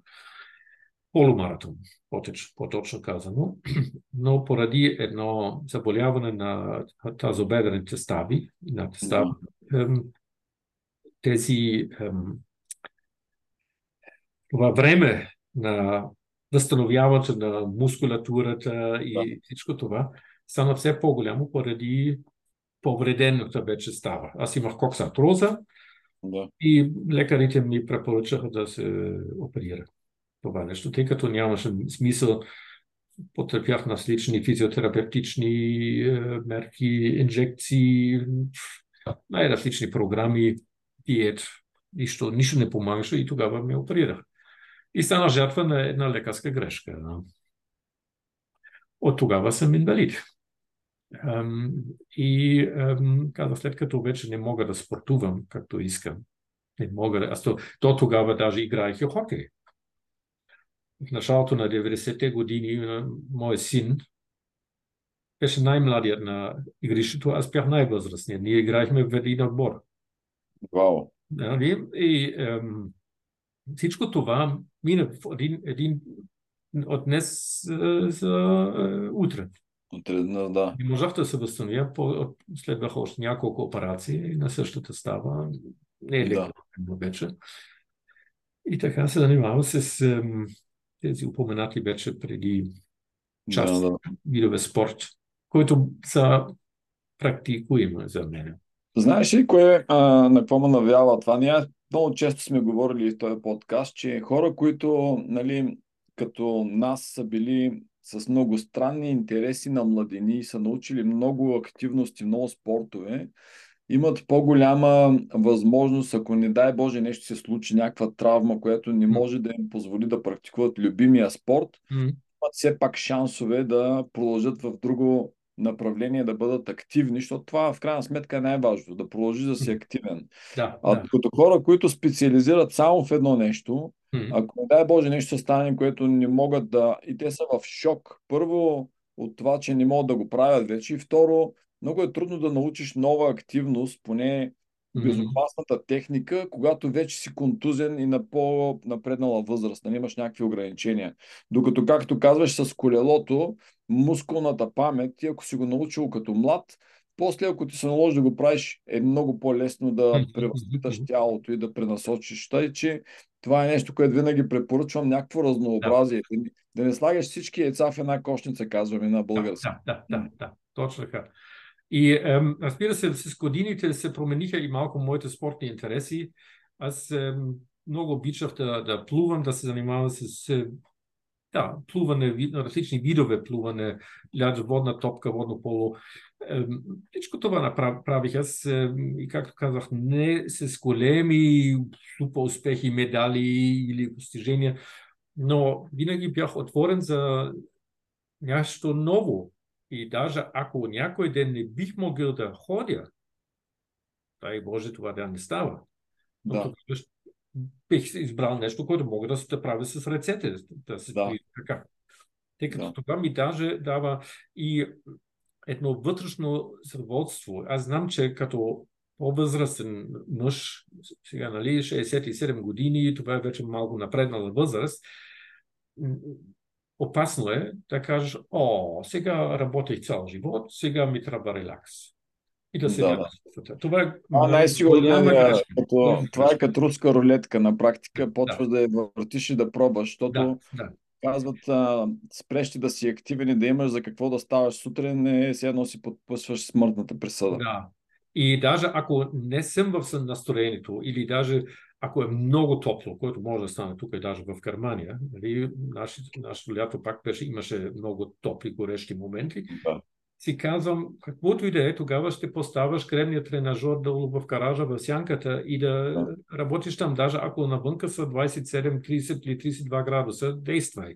полумаратон, по-точно казано, [CLEARS THROAT] но поради едно заболяване на тазобедрените стави, на став, тези това време на възстановяването на мускулатурата и да. всичко това стана все по-голямо поради повредената вече става. Аз имах коксартроза да. и лекарите ми препоръчаха да се оперира това нещо, тъй като нямаше смисъл. Потърпях различни физиотерапевтични е, мерки, инжекции, най-различни програми, диет. Нищо, нищо не помагаше и тогава ме оперирах. И стана жертва на една лекарска грешка. От тогава съм инвалид. и казах, след като вече не мога да спортувам както искам, не мога, аз то, то тогава даже играех и хокей в началото на 90-те години мой син беше най-младият на игрището, аз бях най-възрастният. Ние играехме в един отбор. Вау. Нали? И ем, всичко това мина в един, един от днес е, за е, утре. Утре, да. И можах да се възстановя, по, следваха още няколко операции на същата става. Не е леко да. вече. И така се занимавам с ем, тези упоменати вече преди част да, да. видове спорт, които са практикуеми за мен. Знаеш ли кое, а, на какво ме навява това? Ние много често сме говорили в този подкаст, че хора, които нали, като нас са били с много странни интереси на младени и са научили много активности, много спортове, имат по-голяма възможност, ако не дай Боже нещо се случи, някаква травма, която не може да им позволи да практикуват любимия спорт, имат все пак шансове да продължат в друго направление, да бъдат активни, защото това в крайна сметка е най-важното, да продължи да си активен. Да, а да. като хора, които специализират само в едно нещо, ако не дай Боже нещо стане, което не могат да... И те са в шок. Първо от това, че не могат да го правят вече и второ, много е трудно да научиш нова активност, поне безопасната техника, когато вече си контузен и на по-напреднала възраст, не нали, имаш някакви ограничения. Докато, както казваш, с колелото, мускулната памет, ти ако си го научил като млад, после, ако ти се наложи да го правиш, е много по-лесно да превъзпиташ тялото и да пренасочиш. Тъй, че това е нещо, което винаги препоръчвам, някакво разнообразие. Да, да не слагаш всички яйца в една кошница, казваме на български. Да, да, да, да, точно така. И ем, разбира се, с годините се промениха и малко моите спортни интереси. Аз ем, много обичах да, да плувам, да се занимавам с да, плуване, различни видове плуване, ляд, водна топка, водно поло. Всичко това направих аз и както казах, не с големи супер успехи, медали или постижения, но винаги бях отворен за нещо ново. И даже ако някой ден не бих могъл да ходя, дай Боже това да не става. Но да бих избрал нещо, което мога да се прави с ръцете, да се да. така. Тъй като да. това ми даже дава и едно вътрешно сърводство. Аз знам, че като по-възрастен мъж, сега нали, 67 години, това е вече малко напреднала възраст, опасно е да кажеш, о, сега работих цял живот, сега ми трябва релакс и да се да, да. Това е а, най-сигурно е, като, това е като руска рулетка на практика. Почваш да, да я въртиш и да пробваш, защото да, да. казват а, спрещи да си активен и да имаш за какво да ставаш сутрин, не все едно си подписваш смъртната присъда. Да. И даже ако не съм в настроението или даже ако е много топло, което може да стане тук и даже в Германия, нали, нашето, нашето лято пак беше, имаше много топли, горещи моменти, да си казвам, каквото и да е, тогава ще поставяш кремния тренажор долу в гаража, в сянката и да, да. работиш там, даже ако навънка са 27, 30 или 32 градуса, действай.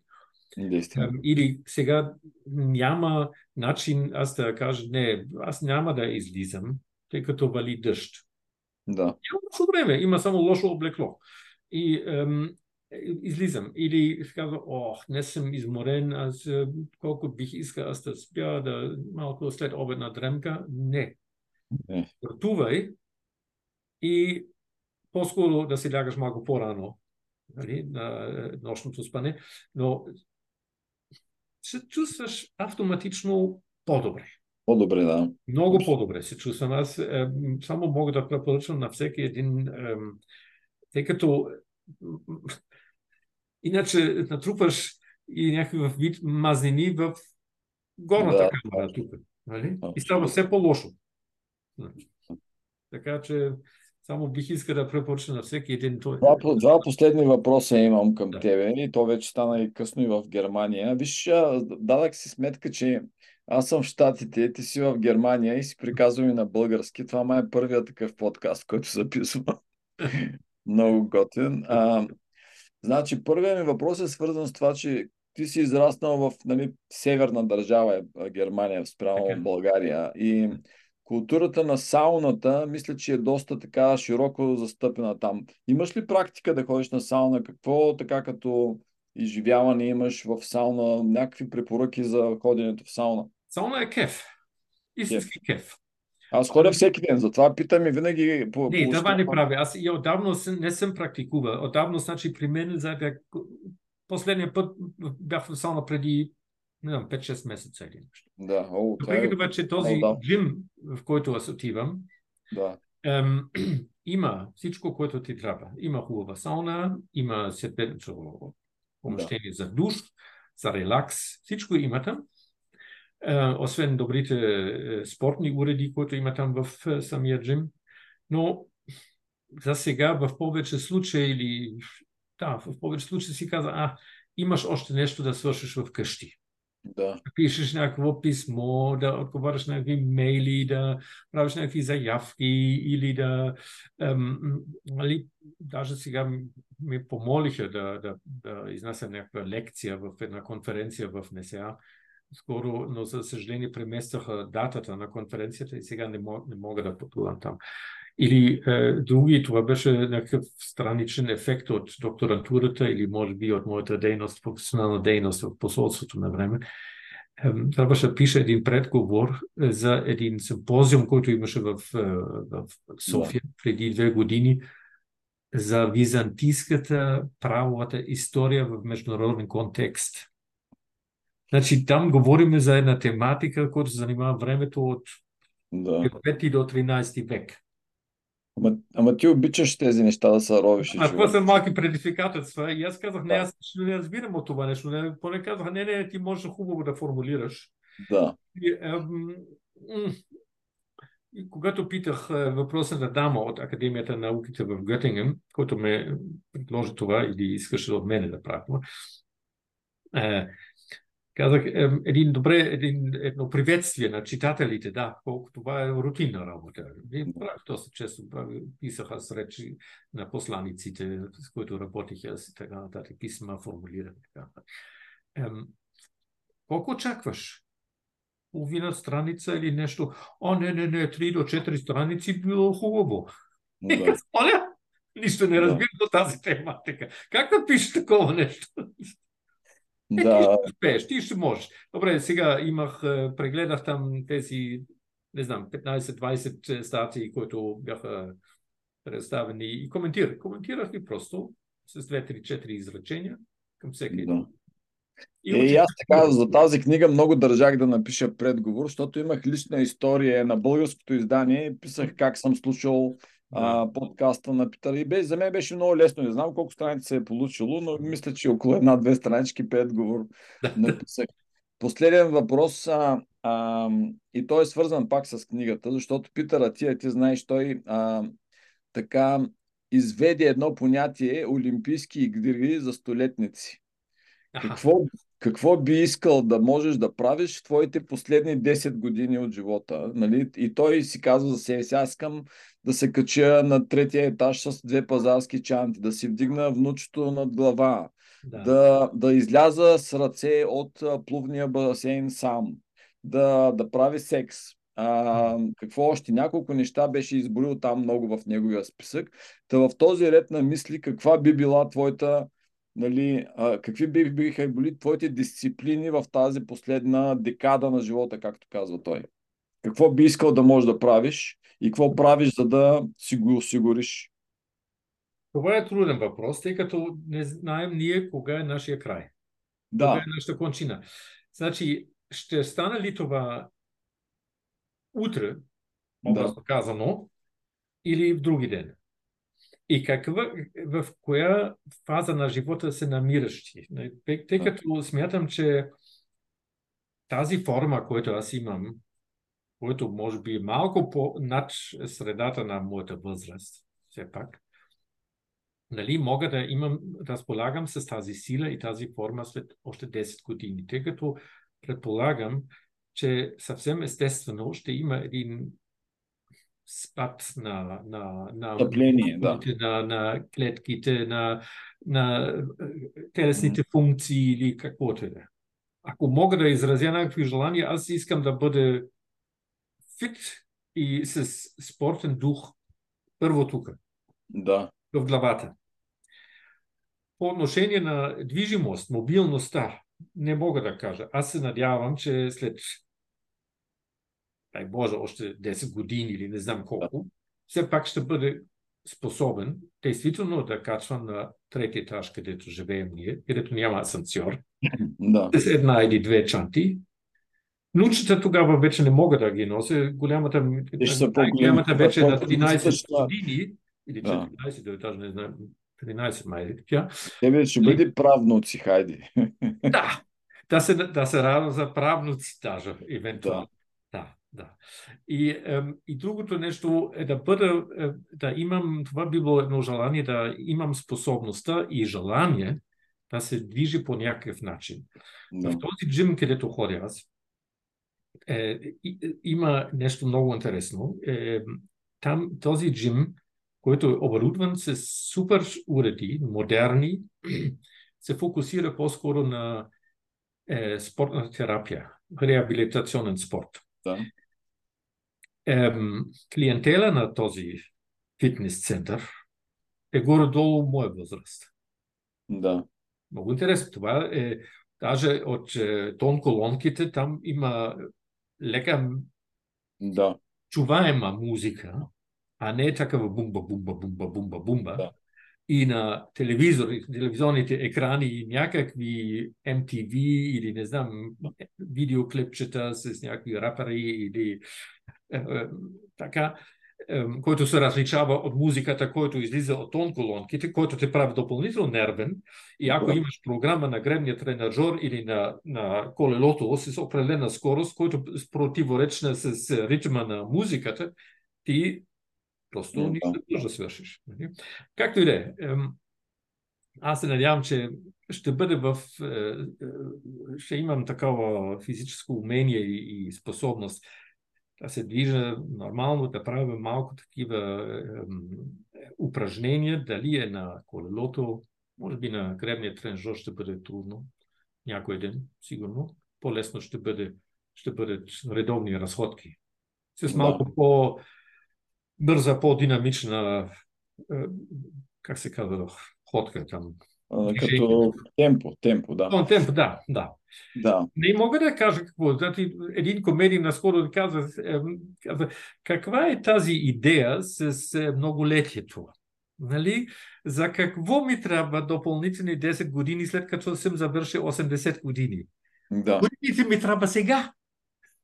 Действай. Или сега няма начин аз да кажа, не, аз няма да излизам, тъй като вали дъжд. Да. Няма лошо време, има само лошо облекло. И ем, излизам. Или казвам, ох, не съм изморен, аз колко бих искал аз да спя, да малко след обедна дремка. Не. не. Пътувай и по-скоро да си лягаш малко по-рано нали, на нощното спане, но се чувстваш автоматично по-добре. По-добре, да. Много по-добре се чувствам. Аз е, само мога да препоръчам на всеки един, е, тъй като Иначе натрупаш и някакъв вид мазнини в горната да. камера тук. Нали? И става все по-лошо. Така че само бих искал да препоръча на всеки един. Два, два последни въпроса имам към да. тебе. И то вече стана и късно и в Германия. Виж, дадах си сметка, че аз съм в Штатите, ти си в Германия и си приказвам и на български. Това май е първият такъв подкаст, който записвам. [LAUGHS] Много готин. А, Значи, първият ми въпрос е свързан с това, че ти си израснал в нали, северна държава, е, Германия, спрямо okay. България. И културата на сауната, мисля, че е доста така широко застъпена там. Имаш ли практика да ходиш на сауна? Какво така като изживяване имаш в сауна? Някакви препоръки за ходенето в сауна? Сауна е кеф. Истински кеф. кеф. Аз ходя всеки ден, затова питам и винаги по Не, по това не прави. Аз и отдавна не съм практикувал. Отдавна, значи при мен за последния път бях в сауна преди не знам, 5-6 месеца или нещо. Да, о, Въпреки това, че този о, да. джим, в който аз отивам, да. ем, [CLEARS THROAT] има всичко, което ти трябва. Има хубава сауна, има седмично помещение да. за душ, за релакс, всичко има там освен добрите спортни уреди, които има там в самия джим. Но за сега в повече случаи или да, в повече случаи си каза, а, имаш още нещо да свършиш в къщи. Да. Пишеш някакво писмо, да отговаряш на някакви мейли, да правиш някакви заявки или да... Ем, нали, даже сега ми помолиха да, да, да изнася някаква лекция в една конференция в НСА скоро, но за съжаление преместаха датата на конференцията и сега не, мог, не мога да пътувам там. Или е, други, това беше някакъв страничен ефект от докторантурата или може би от моята дейност, професионална дейност в посолството на време. Е, трябваше да пише един предговор за един симпозиум, който имаше в, е, в София преди две години за византийската правовата история в международен контекст. Значи там говорим за една тематика, която се занимава времето от Да. От 5 до 13 век. Ама, ама ти обичаш тези неща да се ровиш. А това са малки предизвикателства. И аз казах, не, аз не разбирам от това нещо. Не, поне казах, не, не, ти можеш хубаво да формулираш. Да. И, ем, м, и когато питах е, въпросната дама от Академията на науките в Гътинген, който ме предложи това или искаше от мене да правя е, казах един добре, един, едно приветствие на читателите, да, колко това е рутинна работа. И правих доста често, правих, писах аз речи на посланиците, с които работих аз и така нататък, писма, формулирах. Така. Ем, колко очакваш? половина страница или нещо. О, не, не, не, 3 до 4 страници било хубаво. Да. Оля, нищо не Да. разбирам до тази тематика. Как да пишеш такова нещо? Е, ти Да, ще успееш, ти ще можеш. Добре, сега имах, е, прегледах там тези, не знам, 15-20 статии, които бяха представени и коментирах. Коментирах ги просто с 2-3-4 изречения към всеки. да. един. Е, и аз така за тази книга много държах да напиша предговор, защото имах лична история на българското издание и писах как съм слушал а, подкаста на Питър. И бе, за мен беше много лесно. Не знам колко страници се е получило, но мисля, че около една-две странички предговор написах. Последен въпрос, а, а, и той е свързан пак с книгата, защото Питър Атия, ти знаеш, той а, така изведе едно понятие Олимпийски игри за столетници. Какво, какво би искал да можеш да правиш в твоите последни 10 години от живота? Нали? И той си казва за себе си, аз искам да се кача на третия етаж с две пазарски чанти, да си вдигна внучето над глава, Да. да, да изляза с ръце от плувния басейн сам, да, да прави секс. А, какво още? Няколко неща беше изброил там много в неговия списък. Та в този ред на мисли, каква би била твоята, нали, а, какви би, биха били твоите дисциплини в тази последна декада на живота, както казва той? Какво би искал да можеш да правиш и какво правиш, за да си го осигуриш? Това е труден въпрос, тъй като не знаем ние кога е нашия край. Кога Да, е нашата кончина. Значи, ще стане ли това утре, да, казано, или в други ден? И каква, в коя фаза на живота се намираш ти? Тъй, тъй като смятам, че тази форма, която аз имам, което може би е малко по над средата на моята възраст, все пак, нали, мога да имам, разполагам с тази сила и тази форма след още 10 години, тъй като предполагам, че съвсем естествено ще има един спад на, на, на, Встъпление, да. мускулите, на, на клетките, на, на е, телесните функции или каквото и да е. Ако мога да изразя някакви желания, аз искам да бъда фит и с спортен дух първо тук, Да, в главата. По отношение на движимост, мобилността, не мога да кажа. Аз се надявам, че след дай Боже, още 10 години или не знам колко, все пак ще бъде способен действително да качвам на трети етаж, където живеем ние, където няма асансьор, да. с една или две чанти. Внучета тогава вече не мога да ги нося. Голямата, голямата вече е на Когато внуците 13 ще са- години, или Да. 14, да даже не знам, 13 май е тя. Тебе ще бъде правнуци, хайде. Да, да се, да се радвам за правнуци даже, евентуално. Да, да. И, ем, и другото нещо е да бъда, е, да имам, това би било едно желание, да имам способността и желание да се движи по някакъв начин. Да. В този джим, където ходя аз, е, и, има нещо много интересно. Е, там този джим, който е оборудван с супер уреди, модерни, [CLEARS THROAT] се фокусира по-скоро на е, спортна терапия, реабилитационен спорт. Да. Ем, клиентела на този фитнес център е горе-долу моя възраст. Да. Много интересно. Това е, даже от е, тон колонките, там има лека Да. чуваема музика, а не такава бумба, бумба, бумба, бумба, бумба. Да. И на телевизори, телевизионните екрани някакви MTV или не знам, видеоклипчета с някакви рапъри или така, който се различава от музиката, който излиза от тон колонките, който те прави допълнително нервен. И ако да. имаш програма на гребния тренажер или на, на колелото с определена скорост, който противоречна с ритма на музиката, ти просто да. нищо не можеш да свършиш. Нали? Както и да е. Аз се надявам, че ще бъде в... Е, е, ще имам такова физическо умение и способност да се движа нормално, да правя малко такива е, упражнения, дали е на колелото, може би на гребния тренажер ще бъде трудно някой ден, сигурно. По-лесно ще бъде ще бъдат редовни разходки. С малко да. по-бърза, по-динамична, как се казва, ходка там. А, като темпо, темпо, да. О, темпо, да, да. Да. Не мога да кажа какво. Значи, един комедий наскоро каза, каза, каква е тази идея с многолетието? Нали? За какво ми трябва допълнителни 10 години след като съм завършил 80 години? Да. Годините ми трябва сега.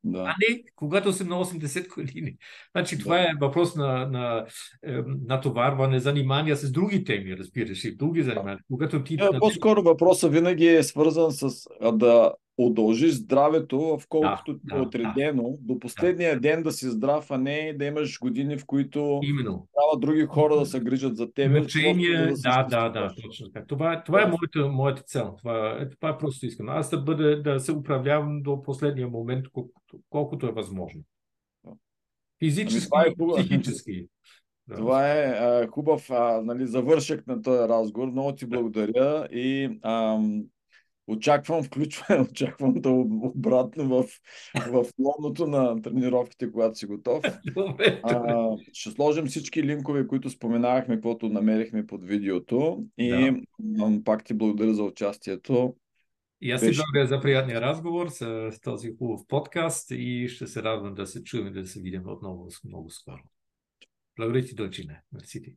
Да. А не когато съм на 80 години. Значи това да. е въпрос на, на е, натоварване, занимания с други теми, разбираш, и други занимания. Когато ти... Е, по-скоро въпросът винаги е свързан с да удължиш здравето, в колкото да, е отредено, да, до последния да. ден да си здрав, а не да имаш години, в които Именно. трябва други хора да се грижат за теб. Мъчение, да, да, да, да, точно така. Това, това е моята, моята цел. Това, е, това е просто искам. Аз да, бъде, да се управлявам до последния момент, колкото, колкото е възможно. Физически ами, е психически. Да. Това е а, хубав а, нали, завършък на този разговор. Много ти благодаря и ам, очаквам включване, [LAUGHS] очаквам да обратно в, в лоното на тренировките, когато си готов. а, ще сложим всички линкове, които споменавахме, каквото намерихме под видеото. И да. пак ти благодаря за участието. И аз си благодаря за приятния разговор с, с този хубав подкаст и ще се радвам да се чуем и да се видим отново много скоро. Благодаря ти, Дойчине. Мерси ти.